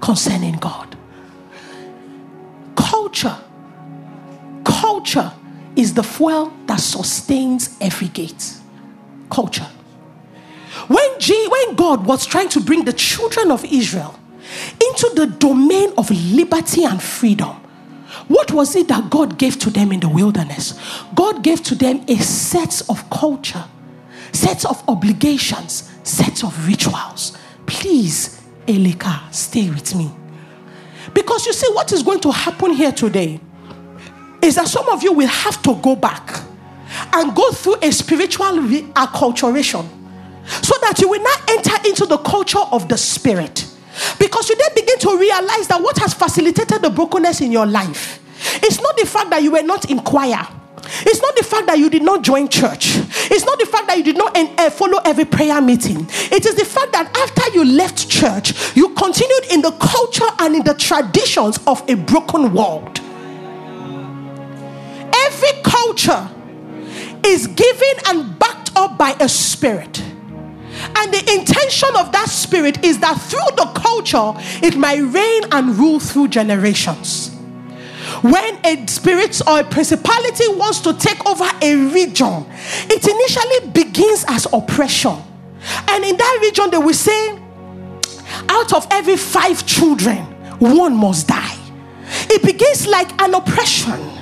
concerning God. Culture. Culture is the fuel that sustains every gate. Culture. When, G, when God was trying to bring the children of Israel into the domain of liberty and freedom, what was it that God gave to them in the wilderness? God gave to them a set of culture, sets of obligations, sets of rituals. Please, Elika, stay with me. Because you see, what is going to happen here today is that some of you will have to go back and go through a spiritual acculturation so that you will not enter into the culture of the spirit. Because you then begin to realize that what has facilitated the brokenness in your life it's not the fact that you were not in choir. It's not the fact that you did not join church. It's not the fact that you did not uh, follow every prayer meeting. It is the fact that after you left church, you continued in the culture and in the traditions of a broken world. Every culture is given and backed up by a spirit. And the intention of that spirit is that through the culture, it might reign and rule through generations. When a spirit or a principality wants to take over a region, it initially begins as oppression. And in that region, they will say, out of every five children, one must die. It begins like an oppression.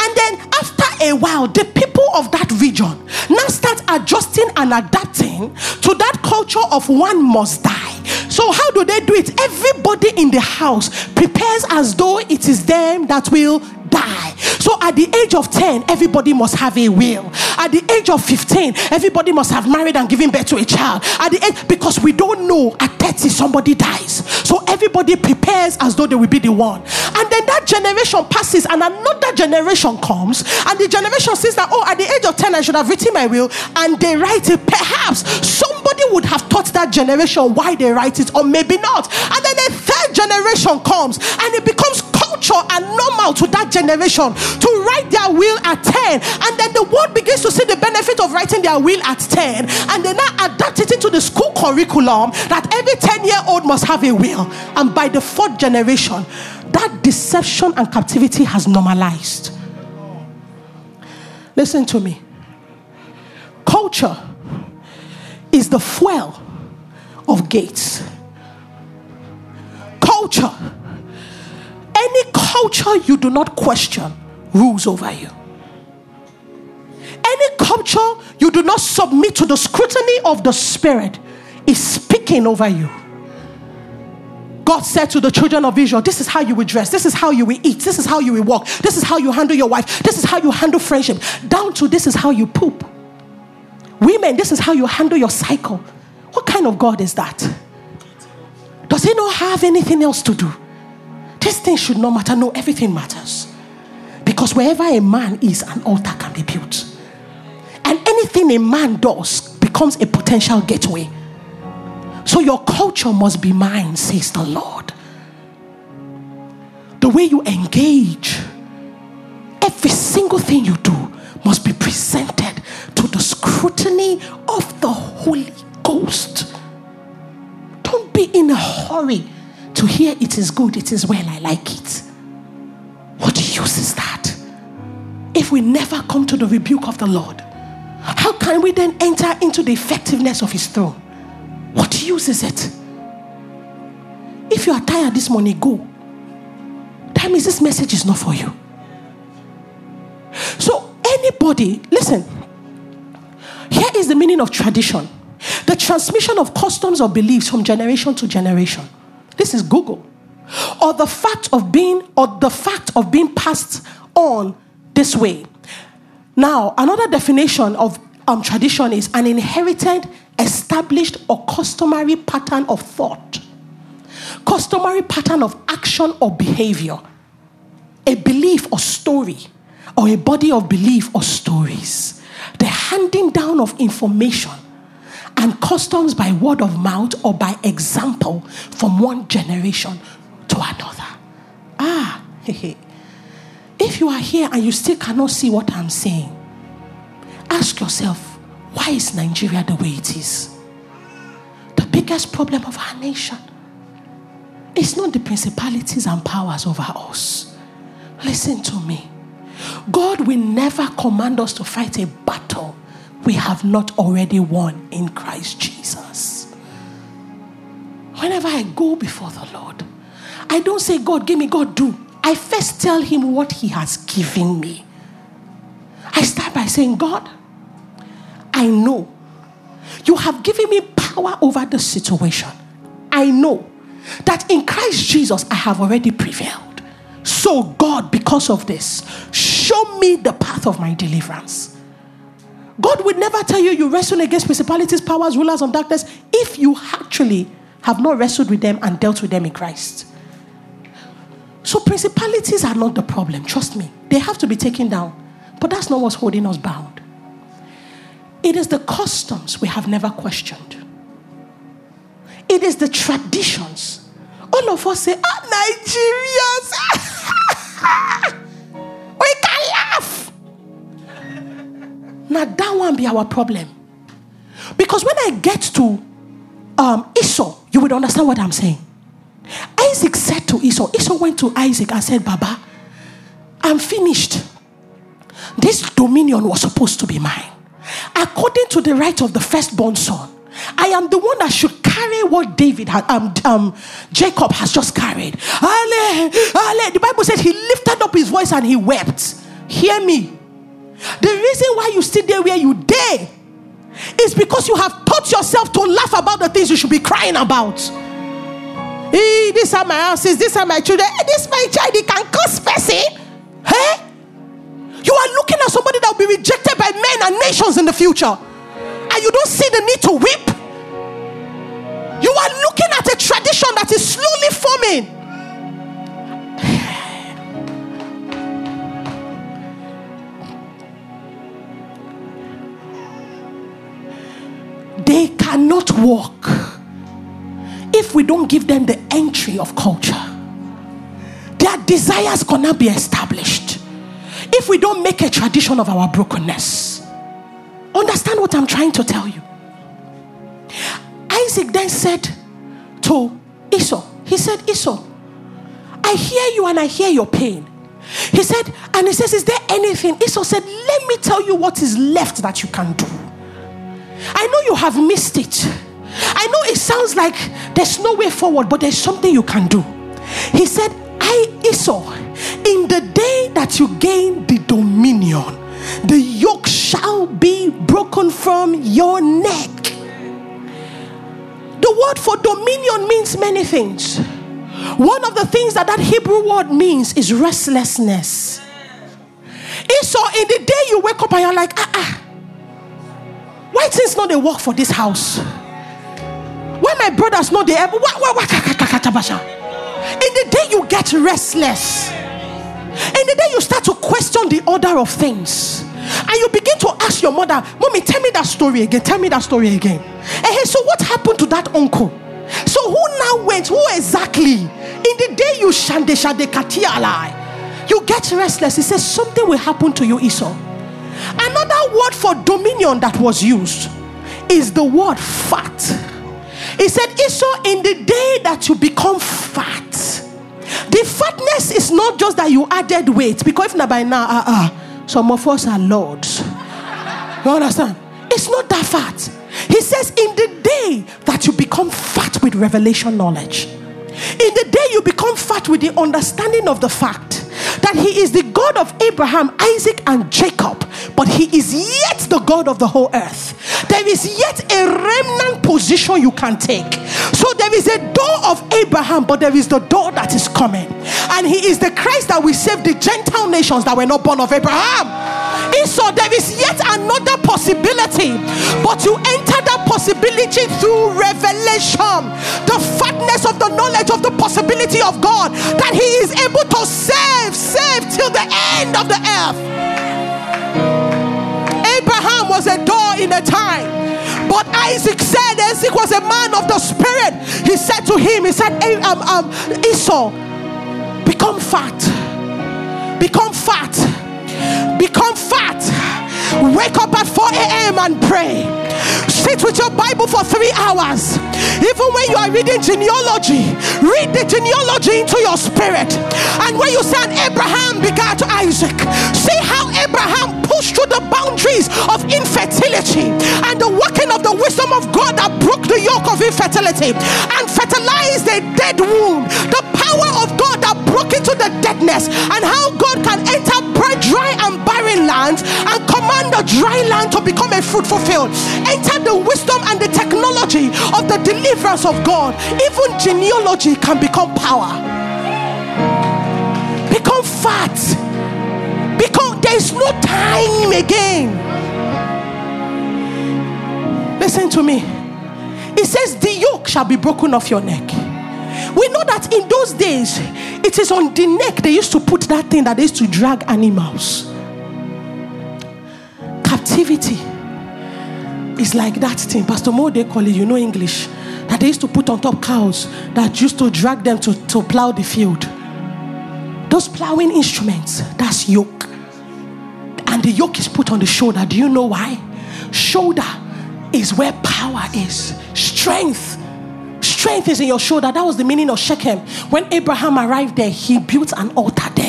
And then after a while, the people of that region now start adjusting and adapting to that culture of one must die. So, how do they do it? Everybody in the house prepares as though it is them that will die. So at the age of 10, everybody must have a will. At the age of 15, everybody must have married and given birth to a child. At the age, because we don't know at 30 somebody dies. So everybody prepares as though they will be the one. And then that generation passes and another generation comes and the generation says that, oh, at the age of 10, I should have written my will. And they write it. Perhaps somebody would have taught that generation why they write it or maybe not. And then a third generation comes and it becomes culture and normal to that generation to write their will at 10 and then the world begins to see the benefit of writing their will at 10 and they now adapt it into the school curriculum that every 10 year old must have a will. And by the fourth generation that deception and captivity has normalized. Listen to me. Culture is the fuel of gates. Culture any culture you do not question rules over you. Any culture you do not submit to the scrutiny of the Spirit is speaking over you. God said to the children of Israel, This is how you will dress, this is how you will eat, this is how you will walk, this is how you handle your wife, this is how you handle friendship, down to this is how you poop. Women, this is how you handle your cycle. What kind of God is that? Does he not have anything else to do? This thing should not matter. No, everything matters. Because wherever a man is, an altar can be built. And anything a man does becomes a potential gateway. So your culture must be mine, says the Lord. The way you engage, every single thing you do must be presented to the scrutiny of the Holy Ghost. Don't be in a hurry to hear it is good, it is well, I like it. What use is that? If we never come to the rebuke of the Lord, how can we then enter into the effectiveness of his throne? What use is it? If you are tired this morning, go. That means this message is not for you. So, anybody, listen, here is the meaning of tradition the transmission of customs or beliefs from generation to generation. This is Google. Or the fact of being, or the fact of being passed on this way. Now, another definition of um, tradition is an inherited, established, or customary pattern of thought, customary pattern of action or behavior, a belief or story, or a body of belief or stories, the handing down of information and customs by word of mouth or by example from one generation to another. Ah, if you are here and you still cannot see what I'm saying, ask yourself, why is Nigeria the way it is? The biggest problem of our nation is not the principalities and powers over us. Listen to me. God will never command us to fight a battle we have not already won in Christ Jesus. Whenever I go before the Lord, I don't say, God, give me, God, do. I first tell Him what He has given me. I start by saying, God, I know you have given me power over the situation. I know that in Christ Jesus I have already prevailed. So, God, because of this, show me the path of my deliverance. God would never tell you you wrestle against principalities, powers, rulers of darkness if you actually have not wrestled with them and dealt with them in Christ. So, principalities are not the problem, trust me. They have to be taken down. But that's not what's holding us bound. It is the customs we have never questioned, it is the traditions. All of us say, ah, Nigerians. Now that one be our problem. Because when I get to um, Esau, you would understand what I'm saying. Isaac said to Esau, Esau went to Isaac and said, Baba, I'm finished. This dominion was supposed to be mine. According to the right of the firstborn son, I am the one that should carry what David had, um, um, Jacob has just carried. Ale, ale. The Bible says he lifted up his voice and he wept. Hear me. The reason why you sit there where you dare is because you have taught yourself to laugh about the things you should be crying about. Hey, these are my houses, these are my children. Hey, this my child, he can curse person. Hey? You are looking at somebody that will be rejected by men and nations in the future. And you don't see the need to weep. You are looking at a tradition that is slowly forming. Cannot walk if we don't give them the entry of culture. Their desires cannot be established if we don't make a tradition of our brokenness. Understand what I'm trying to tell you. Isaac then said to Esau, He said, Esau, I hear you and I hear your pain. He said, and he says, Is there anything? Esau said, Let me tell you what is left that you can do. I know you have missed it. I know it sounds like there's no way forward, but there's something you can do. He said, I, Esau, in the day that you gain the dominion, the yoke shall be broken from your neck. The word for dominion means many things. One of the things that that Hebrew word means is restlessness. Esau, in the day you wake up and you're like, ah, ah, why things not they work for this house? Why my brothers not they ever? Why, why, why, In the day you get restless, in the day you start to question the order of things, and you begin to ask your mother, Mommy, tell me that story again. Tell me that story again. Hey, so what happened to that uncle? So who now went? Who exactly? In the day you shande shande katia you get restless. He says something will happen to you, Esau. Another word for dominion that was used is the word fat. He said, Esau, in the day that you become fat, the fatness is not just that you added weight, because if not by now, uh, uh, some of us are lords. You understand? It's not that fat. He says, in the day that you become fat with revelation knowledge, in the day you become fat with the understanding of the fact that he is the God of Abraham, Isaac, and Jacob, but he is yet the God of the whole earth. There is yet a remnant position you can take. So there is a door of Abraham, but there is the door that is coming. And he is the Christ that will save the Gentile nations that were not born of Abraham. Esau, there is yet another possibility, but you enter that possibility through revelation, the fatness of the knowledge of the possibility of God that He is able to save, save till the end of the earth. Abraham was a door in a time. But Isaac said, Isaac was a man of the spirit. He said to him, He said, hey, um, um, Esau, become fat. Become fat. Become fat. Wake up at 4 a.m. and pray. Sit with your Bible for three hours. Even when you are reading genealogy, read the genealogy into your spirit. And when you say Abraham begat Isaac, see how Abraham pushed through the boundaries of infertility and the working of the wisdom of God that broke the yoke of infertility and fertilized a dead womb. The power of God that broke into the deadness and how and command the dry land to become a fruitful field. Enter the wisdom and the technology of the deliverance of God. Even genealogy can become power. Become fat. Because there is no time again. Listen to me. It says, The yoke shall be broken off your neck. We know that in those days, it is on the neck they used to put that thing that they used to drag animals. Captivity is like that thing. Pastor Mo, they call it, you know English, that they used to put on top cows that used to drag them to, to plow the field. Those plowing instruments, that's yoke. And the yoke is put on the shoulder. Do you know why? Shoulder is where power is, strength Strength is in your shoulder. That was the meaning of Shechem. When Abraham arrived there, he built an altar there.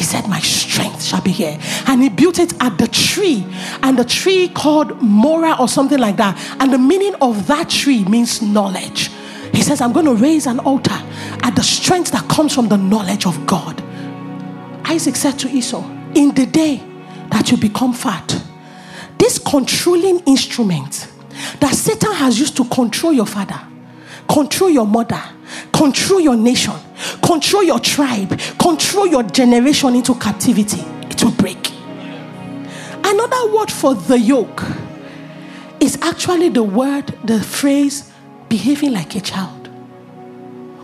He said, My strength shall be here. And he built it at the tree. And the tree called Mora or something like that. And the meaning of that tree means knowledge. He says, I'm going to raise an altar at the strength that comes from the knowledge of God. Isaac said to Esau, In the day that you become fat, this controlling instrument that Satan has used to control your father control your mother, control your nation, control your tribe, control your generation into captivity. It will break. Another word for the yoke is actually the word, the phrase, behaving like a child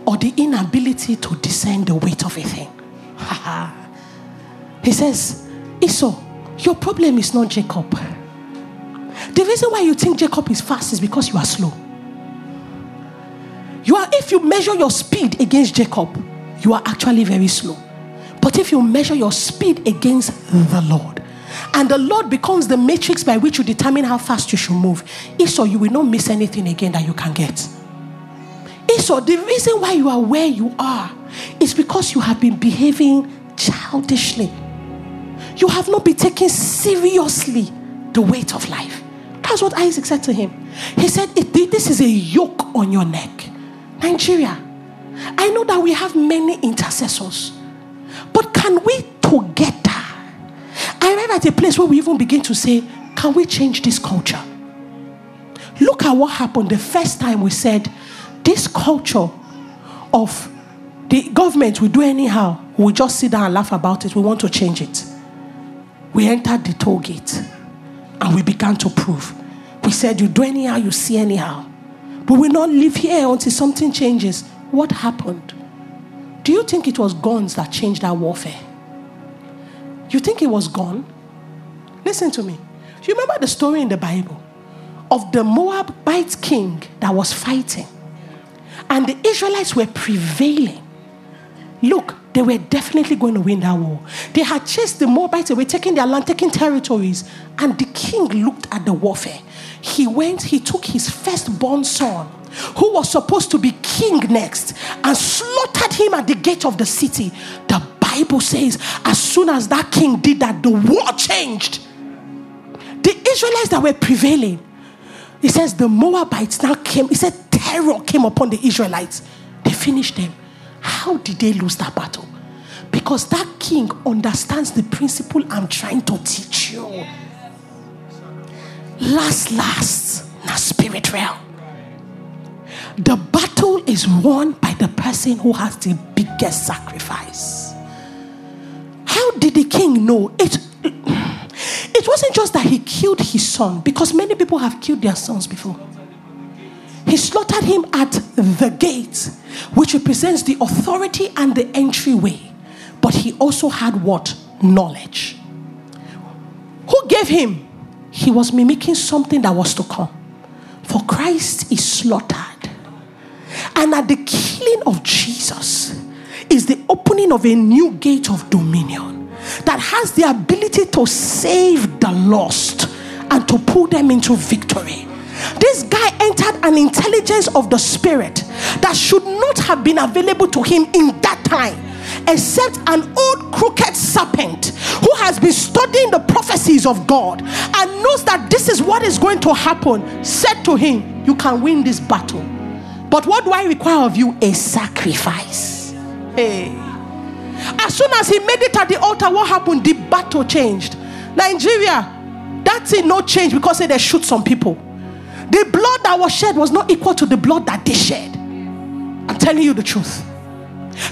or the inability to discern the weight of a thing. he says, Esau, your problem is not Jacob. The reason why you think Jacob is fast is because you are slow. You are, if you measure your speed against Jacob, you are actually very slow. But if you measure your speed against the Lord, and the Lord becomes the matrix by which you determine how fast you should move, Esau, you will not miss anything again that you can get. Esau, the reason why you are where you are is because you have been behaving childishly. You have not been taking seriously the weight of life. That's what Isaac said to him. He said, This is a yoke on your neck. Nigeria, I know that we have many intercessors, but can we together I arrive at a place where we even begin to say, can we change this culture? Look at what happened the first time we said, this culture of the government will do anyhow. We just sit down and laugh about it. We want to change it. We entered the toll gate and we began to prove. We said, You do anyhow, you see anyhow. But will not live here until something changes. What happened? Do you think it was guns that changed our warfare? You think it was gone? Listen to me. Do you remember the story in the Bible of the Moabite king that was fighting, and the Israelites were prevailing. Look, they were definitely going to win that war. They had chased the Moabites away, taking their land, taking territories, and the king looked at the warfare. He went, he took his firstborn son, who was supposed to be king next, and slaughtered him at the gate of the city. The Bible says, as soon as that king did that, the war changed. The Israelites that were prevailing, he says, the Moabites now came. He said, terror came upon the Israelites. They finished them. How did they lose that battle? Because that king understands the principle I'm trying to teach you. Last, last, now spirit realm. The battle is won by the person who has the biggest sacrifice. How did the king know? It, it wasn't just that he killed his son, because many people have killed their sons before. He slaughtered him at the gate, which represents the authority and the entryway. But he also had what? Knowledge. Who gave him? He was mimicking something that was to come. For Christ is slaughtered. And at the killing of Jesus is the opening of a new gate of dominion that has the ability to save the lost and to pull them into victory. This guy entered an intelligence of the spirit that should not have been available to him in that time except an old crooked serpent who has been studying the prophecies of God and knows that this is what is going to happen, said to him, You can win this battle. But what do I require of you? A sacrifice. Hey. As soon as he made it at the altar, what happened? The battle changed. Nigeria, that thing no change because they shoot some people. The blood that was shed was not equal to the blood that they shed. I'm telling you the truth.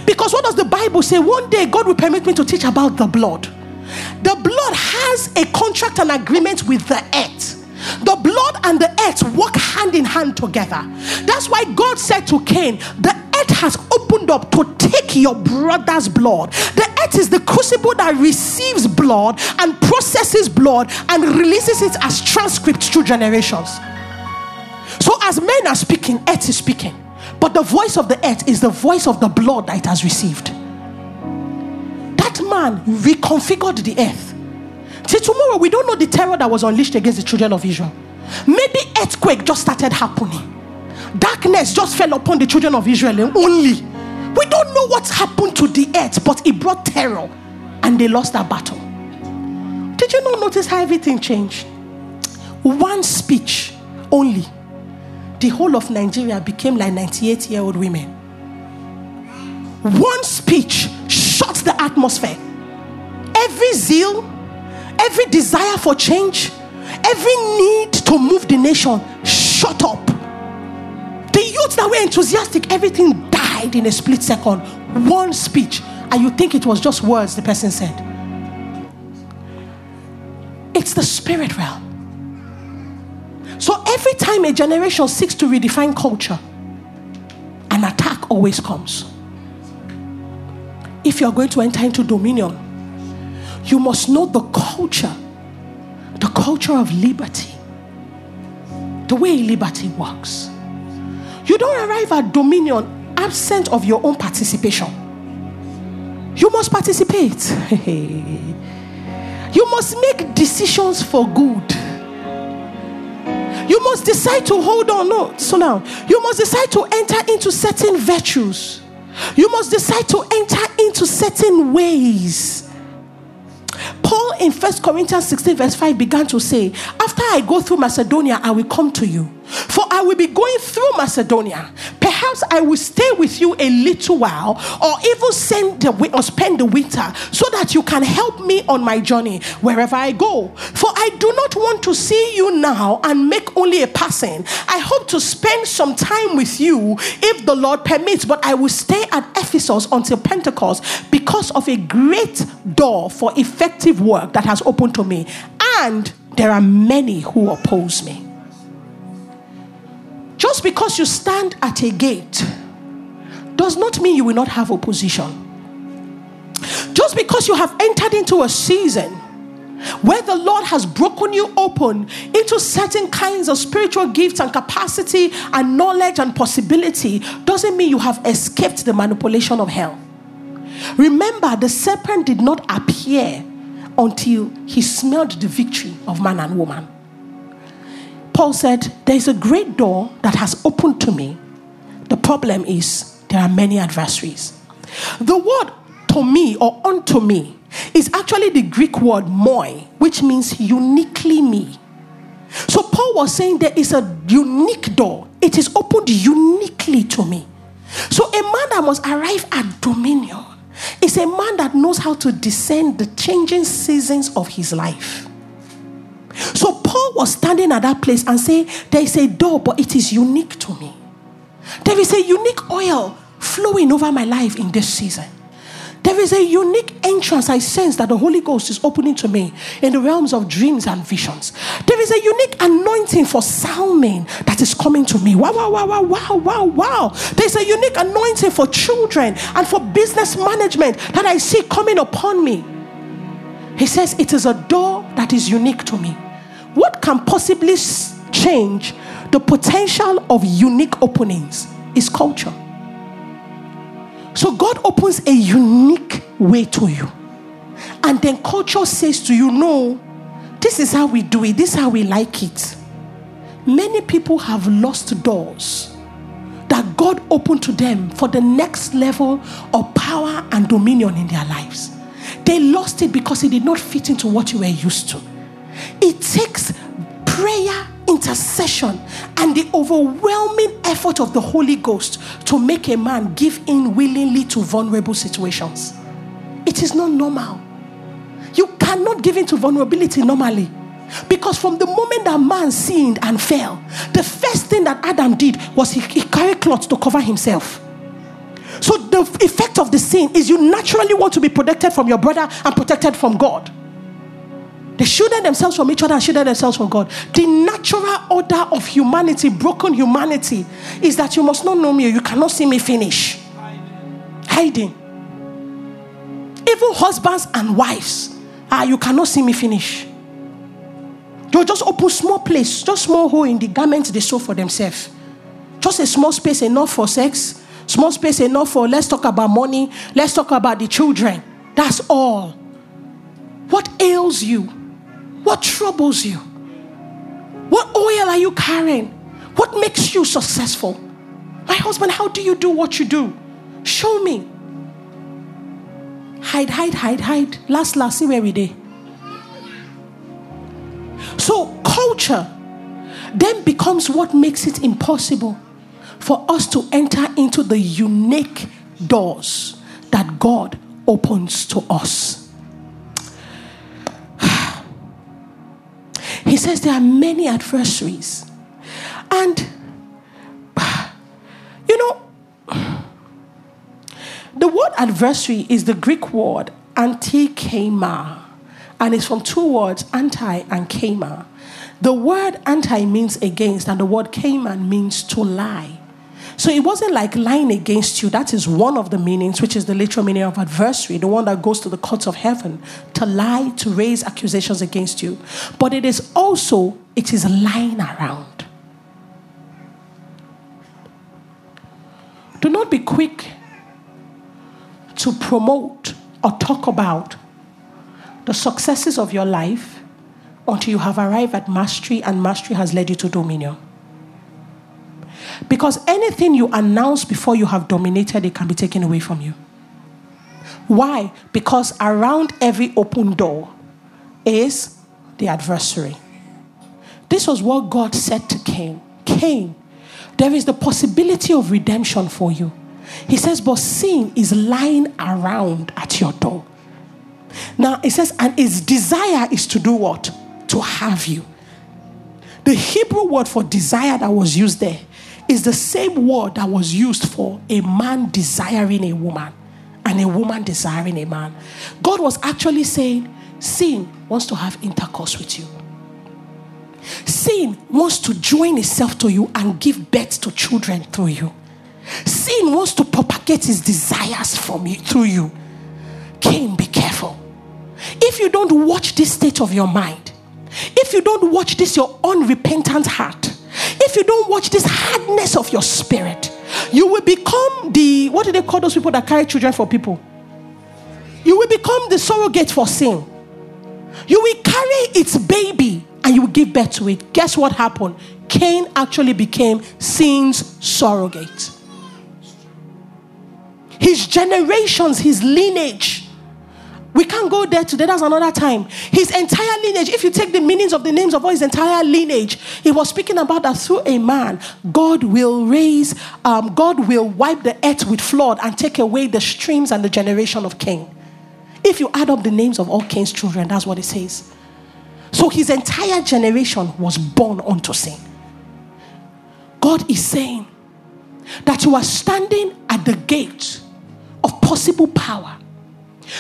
Because what does the Bible say? One day God will permit me to teach about the blood. The blood has a contract and agreement with the earth. The blood and the earth work hand in hand together. That's why God said to Cain, The earth has opened up to take your brother's blood. The earth is the crucible that receives blood and processes blood and releases it as transcripts through generations. So, as men are speaking, earth is speaking. But the voice of the earth is the voice of the blood that it has received. That man reconfigured the earth. See, tomorrow we don't know the terror that was unleashed against the children of Israel. Maybe earthquake just started happening. Darkness just fell upon the children of Israel only. We don't know what happened to the earth, but it brought terror and they lost that battle. Did you not notice how everything changed? One speech only the whole of Nigeria became like 98 year old women. One speech shut the atmosphere. Every zeal, every desire for change, every need to move the nation shut up. The youth that were enthusiastic, everything died in a split second. One speech, and you think it was just words the person said. It's the spirit realm. So every time a generation seeks to redefine culture, an attack always comes. If you're going to enter into dominion, you must know the culture, the culture of liberty, the way liberty works. You don't arrive at dominion absent of your own participation. You must participate. you must make decisions for good. You must decide to hold on. No, so now you must decide to enter into certain virtues. You must decide to enter into certain ways. Paul in First Corinthians 16, verse 5 began to say, After I go through Macedonia, I will come to you. For I will be going through Macedonia. Perhaps I will stay with you a little while, or even send the or spend the winter, so that you can help me on my journey wherever I go. For I do not want to see you now and make only a passing. I hope to spend some time with you if the Lord permits, but I will stay at Ephesus until Pentecost because of a great door for effective work that has opened to me. And there are many who oppose me. Just because you stand at a gate does not mean you will not have opposition. Just because you have entered into a season where the Lord has broken you open into certain kinds of spiritual gifts and capacity and knowledge and possibility doesn't mean you have escaped the manipulation of hell. Remember, the serpent did not appear until he smelled the victory of man and woman. Paul said, There is a great door that has opened to me. The problem is there are many adversaries. The word to me or unto me is actually the Greek word moi, which means uniquely me. So Paul was saying there is a unique door, it is opened uniquely to me. So a man that must arrive at dominion is a man that knows how to discern the changing seasons of his life. So Paul was standing at that place and saying, There is a door, but it is unique to me. There is a unique oil flowing over my life in this season. There is a unique entrance I sense that the Holy Ghost is opening to me in the realms of dreams and visions. There is a unique anointing for psalming that is coming to me. Wow, wow, wow, wow, wow, wow, wow. There's a unique anointing for children and for business management that I see coming upon me. He says, It is a door that is unique to me. What can possibly change the potential of unique openings is culture. So God opens a unique way to you. And then culture says to you, No, this is how we do it, this is how we like it. Many people have lost doors that God opened to them for the next level of power and dominion in their lives. They lost it because it did not fit into what you were used to. It takes prayer, intercession, and the overwhelming effort of the Holy Ghost to make a man give in willingly to vulnerable situations. It is not normal. You cannot give in to vulnerability normally. Because from the moment that man sinned and fell, the first thing that Adam did was he, he carried cloth to cover himself. So the effect of the sin is you naturally want to be protected from your brother and protected from God. They shielded themselves from each other and shielded themselves from God. The natural order of humanity, broken humanity, is that you must not know me you cannot see me finish. Hiding. Even husbands and wives, ah, you cannot see me finish. They'll just open small place, just small hole in the garment they sew for themselves. Just a small space enough for sex, small space enough for let's talk about money, let's talk about the children. That's all. What ails you? What troubles you? What oil are you carrying? What makes you successful? My husband, how do you do what you do? Show me. Hide, hide, hide, hide. Last, last, see where we did. So, culture then becomes what makes it impossible for us to enter into the unique doors that God opens to us. He says there are many adversaries. And, you know, the word adversary is the Greek word antikema, and it's from two words, anti and kema. The word anti means against, and the word kema means to lie. So it wasn't like lying against you. That is one of the meanings, which is the literal meaning of adversary, the one that goes to the courts of heaven to lie, to raise accusations against you. But it is also, it is lying around. Do not be quick to promote or talk about the successes of your life until you have arrived at mastery and mastery has led you to dominion. Because anything you announce before you have dominated it can be taken away from you. Why? Because around every open door is the adversary. This was what God said to Cain Cain, there is the possibility of redemption for you. He says, but sin is lying around at your door. Now it says, and its desire is to do what? To have you. The Hebrew word for desire that was used there is the same word that was used for a man desiring a woman and a woman desiring a man. God was actually saying, Sin wants to have intercourse with you. Sin wants to join itself to you and give birth to children through you. Sin wants to propagate his desires from you through you. Cain, be careful. If you don't watch this state of your mind, if you don't watch this your unrepentant heart, if you don't watch this hardness of your spirit, you will become the what do they call those people that carry children for people? You will become the surrogate for sin. You will carry its baby and you will give birth to it. Guess what happened? Cain actually became sin's surrogate. His generations, his lineage we can't go there today. That's another time. His entire lineage, if you take the meanings of the names of all his entire lineage, he was speaking about that through a man, God will raise, um, God will wipe the earth with flood and take away the streams and the generation of Cain. If you add up the names of all Cain's children, that's what it says. So his entire generation was born unto sin. God is saying that you are standing at the gate of possible power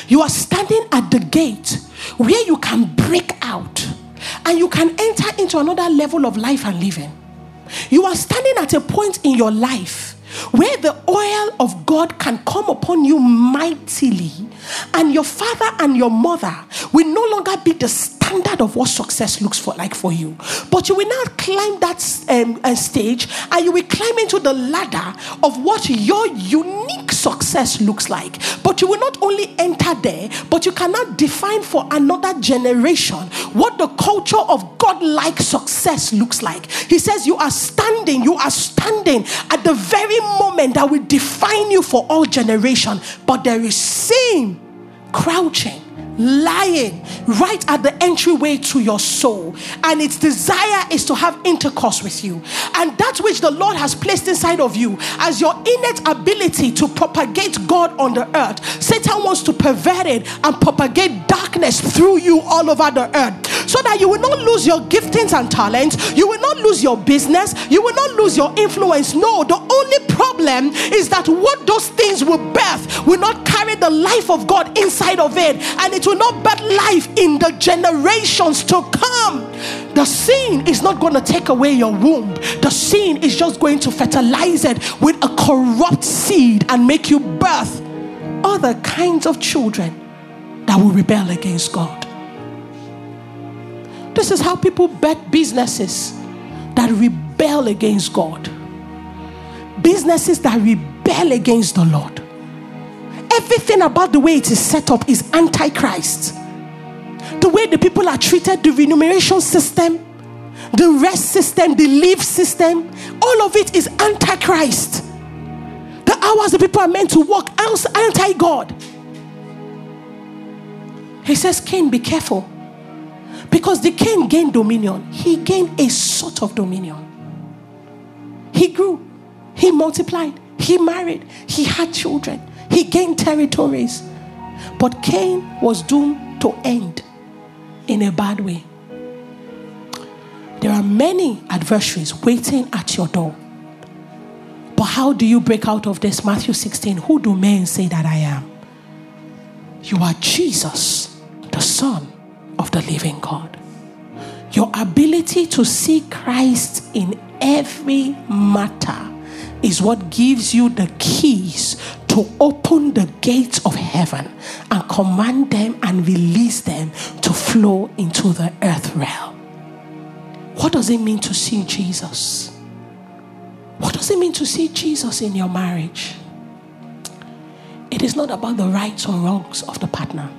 you are standing at the gate where you can break out and you can enter into another level of life and living. You are standing at a point in your life where the oil of God can come upon you mightily, and your father and your mother will no longer be the standard of what success looks for like for you. But you will now climb that um, uh, stage and you will climb into the ladder of what your unique success looks like. But you will not only enter there, but you cannot define for another generation what the culture of God-like success looks like. He says you are standing, you are standing at the very moment that will define you for all generation. But there is sin crouching lying right at the entryway to your soul. And its desire is to have intercourse with you. And that which the Lord has placed inside of you as your innate ability to propagate God on the earth, Satan wants to pervert it and propagate darkness through you all over the earth so that you will not lose your giftings and talents, you will not lose your business, you will not lose your influence. No, the only problem is that what those things will birth will not carry the life of God inside of it, and it will not birth life in the generations to come. The sin is not going to take away your womb, the sin is just going to fertilize it with a corrupt seed and make you birth other kinds of children that will rebel against God. This is how people bet businesses that rebel against God, businesses that rebel against the Lord. Everything about the way it is set up is antichrist. The way the people are treated, the remuneration system, the rest system, the leave system, all of it is antichrist. The hours the people are meant to work anti God. He says, Cain, be careful. Because the king gained dominion, he gained a sort of dominion. He grew, he multiplied, he married, he had children, he gained territories. But Cain was doomed to end in a bad way. There are many adversaries waiting at your door. But how do you break out of this? Matthew 16 Who do men say that I am? You are Jesus, the Son of the living God. Your ability to see Christ in every matter is what gives you the keys to open the gates of heaven and command them and release them to flow into the earth realm. What does it mean to see Jesus? What does it mean to see Jesus in your marriage? It is not about the rights or wrongs of the partner.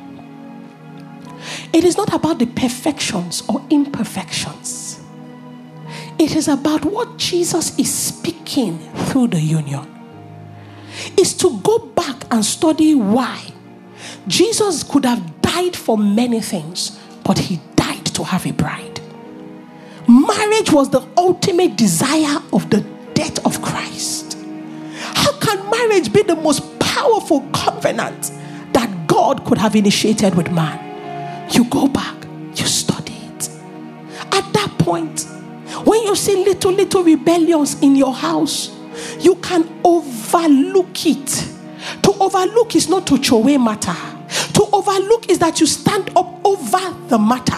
It is not about the perfections or imperfections. It is about what Jesus is speaking through the union. Is to go back and study why Jesus could have died for many things, but he died to have a bride. Marriage was the ultimate desire of the death of Christ? How can marriage be the most powerful covenant that God could have initiated with man? You go back, you study it. At that point, when you see little, little rebellions in your house, you can overlook it. To overlook is not to throw away matter. To overlook is that you stand up over the matter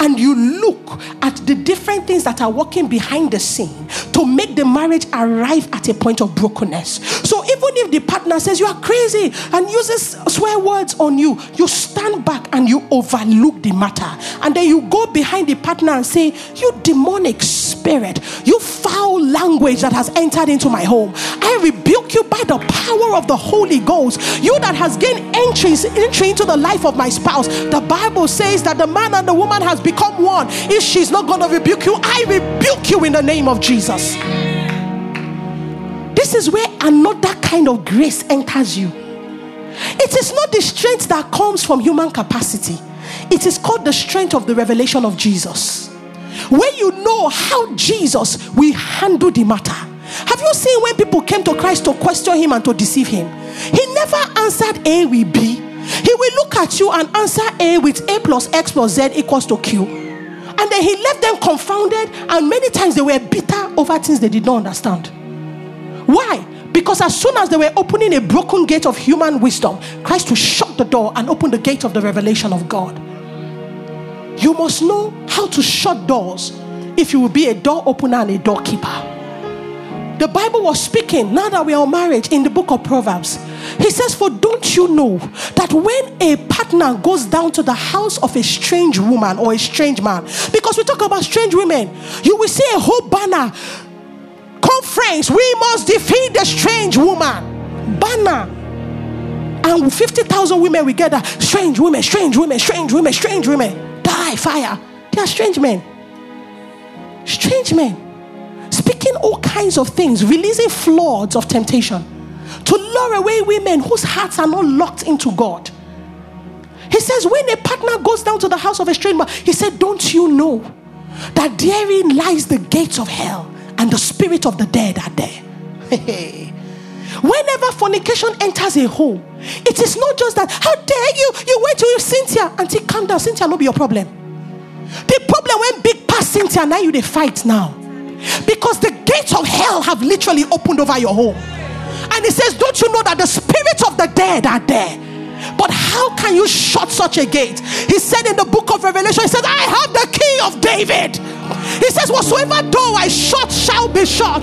and you look at the different things that are working behind the scene to make the marriage arrive at a point of brokenness. So even if the partner says you are crazy and uses swear words on you, you stand back and you overlook the matter. And then you go behind the partner and say, You demonic spirit, you foul language that has entered into my home. I rebuke you by the power of the Holy Ghost. You that has gained entry, entry into the life of my spouse. The Bible says that the man and the woman has become one. If she's not going to rebuke you, I rebuke you in the name of Jesus. This is where another kind of grace enters you. It is not the strength that comes from human capacity, it is called the strength of the revelation of Jesus. When you know how Jesus will handle the matter. Have you seen when people came to Christ to question him and to deceive him? He never answered A with B. He will look at you and answer A with A plus X plus Z equals to Q. And then he left them confounded, and many times they were bitter over things they did not understand. Why? Because as soon as they were opening a broken gate of human wisdom, Christ will shut the door and open the gate of the revelation of God. You must know how to shut doors if you will be a door opener and a doorkeeper. The Bible was speaking now that we are married in the book of Proverbs. He says, For don't you know that when a partner goes down to the house of a strange woman or a strange man, because we talk about strange women, you will see a whole banner conference, we must defeat the strange woman. Banner. And 50,000 women we gather. Strange women, strange women, strange women, strange women. Die, fire. They are strange men. Strange men. Speaking all kinds of things, releasing floods of temptation to lure away women whose hearts are not locked into God. He says, when a partner goes down to the house of a stranger, he said, Don't you know that therein lies the gates of hell and the spirit of the dead are there? Whenever fornication enters a home, it is not just that, how dare you? You went to Cynthia. Auntie, calm down. Cynthia, not be your problem. The problem when big past Cynthia, now you they fight now. Because the gates of hell have literally opened over your home. And he says, Don't you know that the spirits of the dead are there? But how can you shut such a gate? He said in the book of Revelation, He said, I have the key of David. He says, Whatsoever door I shut shall be shut,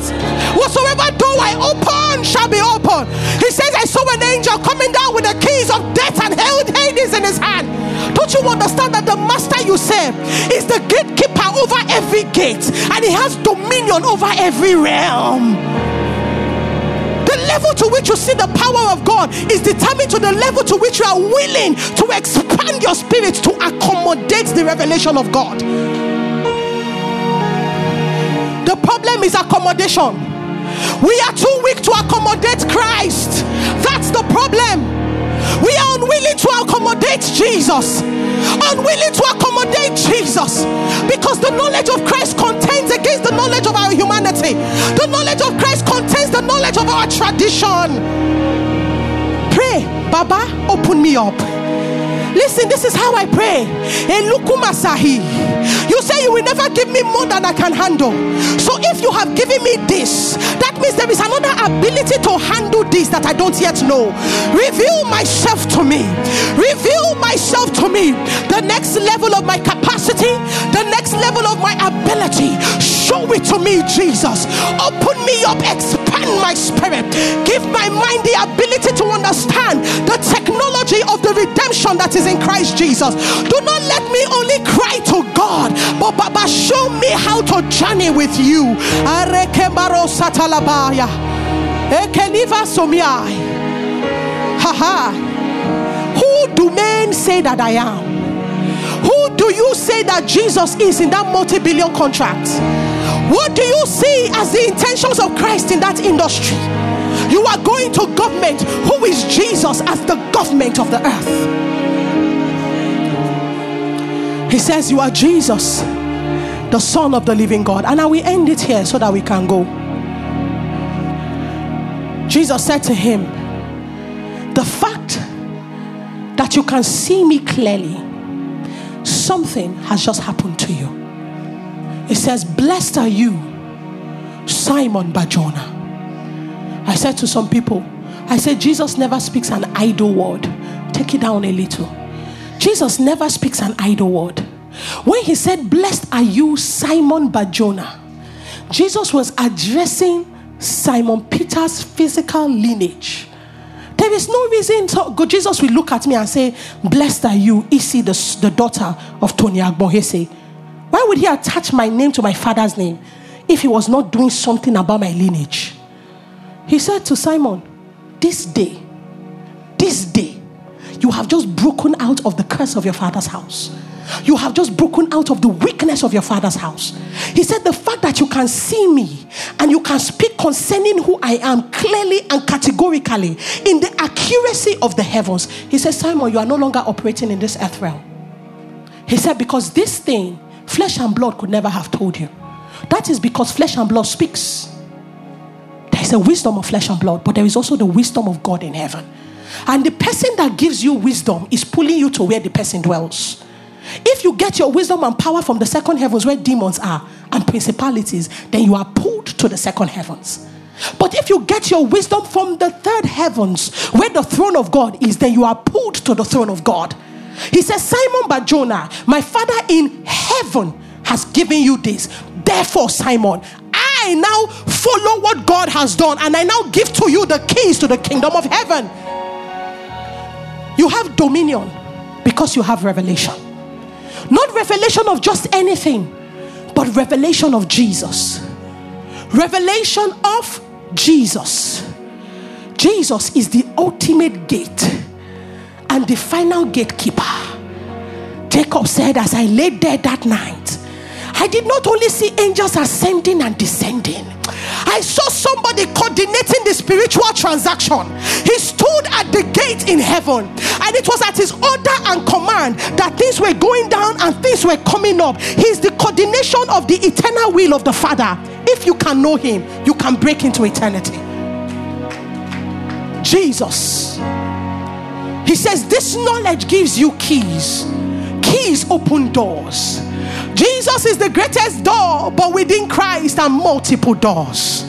whatsoever door I open shall be open. He says, I saw an angel coming down with the keys of death and hell Hades in his hand. Don't you understand that the master you serve is the gatekeeper over every gate and he has dominion over every realm? The level to which you see the power of God is determined to the level to which you are willing to expand your spirit to accommodate the revelation of God. The problem is accommodation. We are too weak to accommodate Christ. That's the problem. We are unwilling to accommodate Jesus. Unwilling to accommodate Jesus. Because the knowledge of Christ contends against the knowledge of our humanity. The knowledge of Christ contains the knowledge of our tradition. Pray, Baba, open me up. Listen, this is how I pray. You say you will never give me more than I can handle. So if you have given me this, that means there is another ability to handle this that I don't yet know. Reveal myself to me. Reveal myself to me. The next level of my capacity, the next level of my ability. Show it to me, Jesus. Open me up, expand my spirit. Give my mind the ability to understand the technology of the redemption that is in Christ Jesus. Do not let me only cry to God, but Baba, show me how to journey with you. Ha ha. Who do men say that I am? Who do you say that Jesus is in that multi billion contract? What do you see as the intentions of Christ in that industry? You are going to government. Who is Jesus as the government of the earth? He says, You are Jesus, the Son of the living God. And I will end it here so that we can go. Jesus said to him, The fact that you can see me clearly, something has just happened to you. It says, Blessed are you, Simon Barjona. I said to some people, I said, Jesus never speaks an idle word. Take it down a little. Jesus never speaks an idle word. When he said, Blessed are you, Simon Barjona, Jesus was addressing Simon Peter's physical lineage. There is no reason to, Jesus will look at me and say, Blessed are you, Isi, the, the daughter of Tony Agbohese. Why would he attach my name to my father's name if he was not doing something about my lineage? He said to Simon, This day, this day, you have just broken out of the curse of your father's house. You have just broken out of the weakness of your father's house. He said, The fact that you can see me and you can speak concerning who I am clearly and categorically in the accuracy of the heavens. He said, Simon, you are no longer operating in this earth realm. He said, Because this thing, flesh and blood could never have told you. That is because flesh and blood speaks. There is a wisdom of flesh and blood, but there is also the wisdom of God in heaven. And the person that gives you wisdom is pulling you to where the person dwells. If you get your wisdom and power from the second heavens where demons are and principalities, then you are pulled to the second heavens. But if you get your wisdom from the third heavens where the throne of God is, then you are pulled to the throne of God. He says, Simon Barjona, my father in heaven has given you this. Therefore, Simon, I now follow what God has done and I now give to you the keys to the kingdom of heaven. You have dominion because you have revelation. Not revelation of just anything, but revelation of Jesus. Revelation of Jesus. Jesus is the ultimate gate and the final gatekeeper. Jacob said, As I lay there that night, I did not only see angels ascending and descending, I saw somebody coordinating the spiritual transaction. He stood at the gate in heaven, and it was at his order and command that things were going down and things were coming up. He's the coordination of the eternal will of the Father. If you can know him, you can break into eternity. Jesus. He says, This knowledge gives you keys. Keys open doors. Jesus is the greatest door, but within Christ are multiple doors.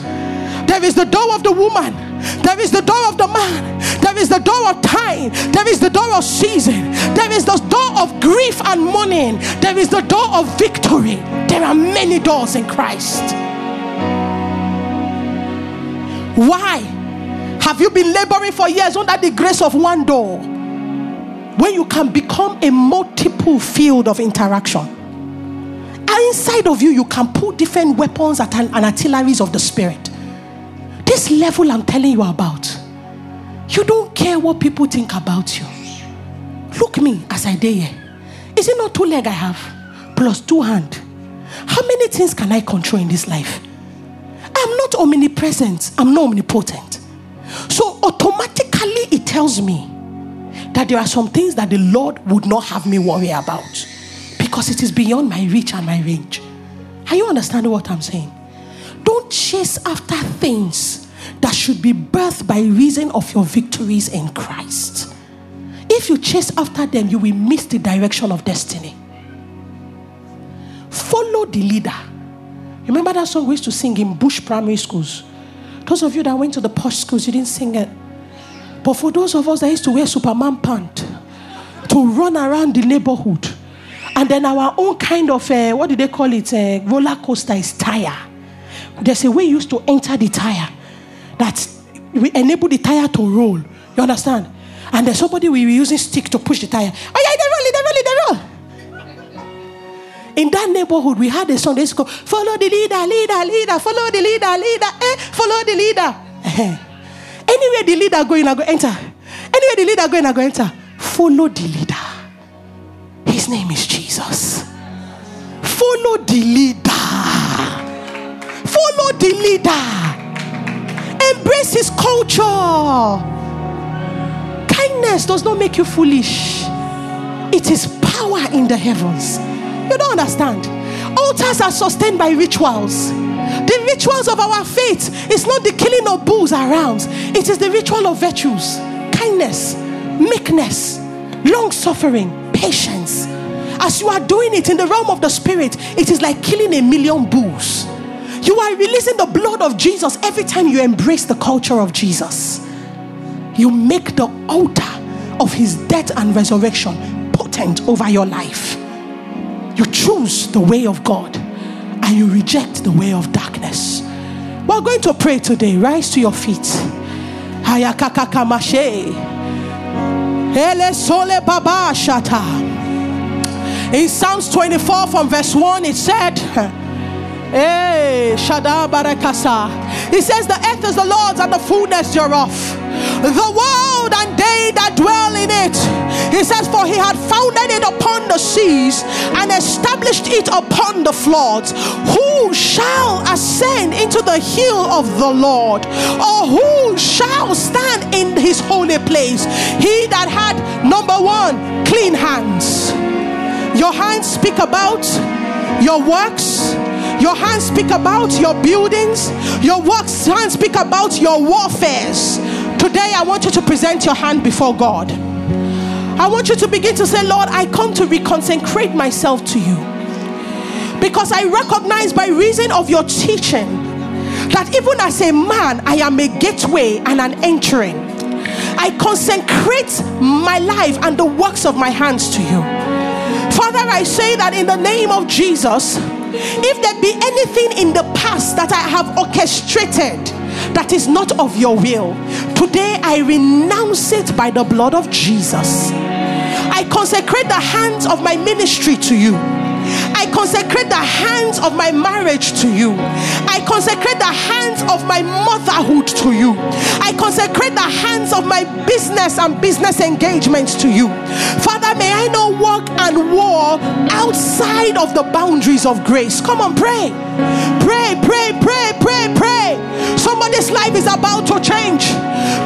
There is the door of the woman, there is the door of the man, there is the door of time, there is the door of season, there is the door of grief and mourning, there is the door of victory. There are many doors in Christ. Why have you been laboring for years under the grace of one door when you can become a multiple field of interaction? inside of you, you can put different weapons and artilleries of the spirit. This level I'm telling you about, you don't care what people think about you. Look me as I dare Is it not two leg I have plus two hand? How many things can I control in this life? I'm not omnipresent. I'm not omnipotent. So automatically it tells me that there are some things that the Lord would not have me worry about because it is beyond my reach and my range. Are you understanding what I'm saying? Don't chase after things that should be birthed by reason of your victories in Christ. If you chase after them, you will miss the direction of destiny. Follow the leader. Remember that song we used to sing in Bush primary schools? Those of you that went to the posh schools, you didn't sing it. But for those of us that used to wear Superman pant to run around the neighborhood, and then our own kind of, uh, what do they call it? Uh, roller coaster is tire. There's a way used to enter the tire that we enable the tire to roll. You understand? And then somebody will be using stick to push the tire. Oh yeah, they roll, they roll, they roll. In that neighborhood, we had a song. They used to go, follow the leader, leader, leader, follow the leader, leader, eh, follow the leader. Anywhere the leader going, I go enter. Anywhere the leader going, I go enter. Follow the leader. His name is Jesus. Follow the leader. Follow the leader. Embrace his culture. Kindness does not make you foolish, it is power in the heavens. You don't understand. Altars are sustained by rituals. The rituals of our faith is not the killing of bulls around, it is the ritual of virtues, kindness, meekness, long suffering, patience. As you are doing it in the realm of the spirit, it is like killing a million bulls. You are releasing the blood of Jesus every time you embrace the culture of Jesus. You make the altar of his death and resurrection potent over your life. You choose the way of God and you reject the way of darkness. We're going to pray today. Rise to your feet. In Psalms 24 from verse 1, it said, Hey, Shada Barakasa. He says, The earth is the Lord's and the fullness thereof, the world and they that dwell in it. He says, For he had founded it upon the seas and established it upon the floods. Who shall ascend into the hill of the Lord? Or who shall stand in his holy place? He that had, number one, clean hands. Your hands speak about your works your hands speak about your buildings. Your works hands speak about your warfares. Today, I want you to present your hand before God. I want you to begin to say, Lord, I come to reconsecrate myself to you. Because I recognize by reason of your teaching that even as a man, I am a gateway and an entering. I consecrate my life and the works of my hands to you. Father, I say that in the name of Jesus if there be anything in the past that I have orchestrated that is not of your will, today I renounce it by the blood of Jesus. I consecrate the hands of my ministry to you. I consecrate the hands of my marriage to you. I consecrate the hands of my motherhood to you. I consecrate the hands of my business and business engagements to you. Father, may I not walk and war outside of the boundaries of grace. Come on, pray. Pray, pray, pray, pray, pray. Somebody's life is about to change.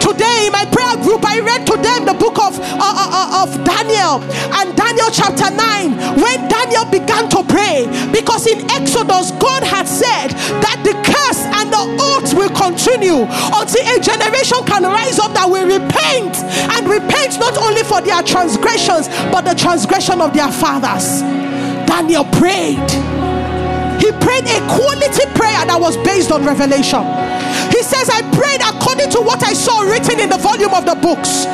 Today, in my prayer group, I read to them the book of, uh, uh, uh of Daniel and Daniel chapter 9. When Daniel began to pray because in Exodus, God had said that the curse and the oath will continue until a generation can rise up that will repent and repent not only for their transgressions but the transgression of their fathers. Daniel prayed. He prayed a quality prayer that was based on revelation. He says, I prayed according to what I saw written in the volume of the books.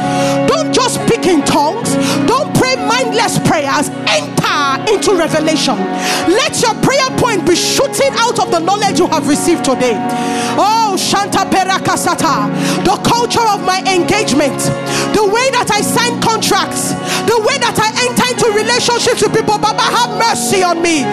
Don't just speak in tongues, don't pray mindless prayers. Enter into revelation. Let your prayer point be shooting out of the knowledge you have received today. Oh, Shanta Perakasata, the culture of my engagement, the way that I sign contracts, the way that I enter into relationships with people. Baba, have mercy on me.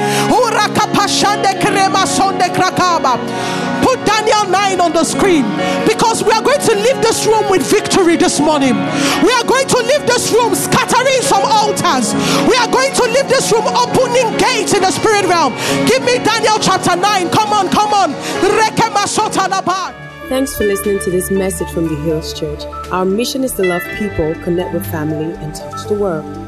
Put Daniel 9 on the screen because we are going to leave this room with victory this morning. We are going to leave this room scattering some altars. We are going to leave this room opening gates in the spirit realm. Give me Daniel chapter 9. Come on, come on. Thanks for listening to this message from the Hills Church. Our mission is to love people, connect with family, and touch the world.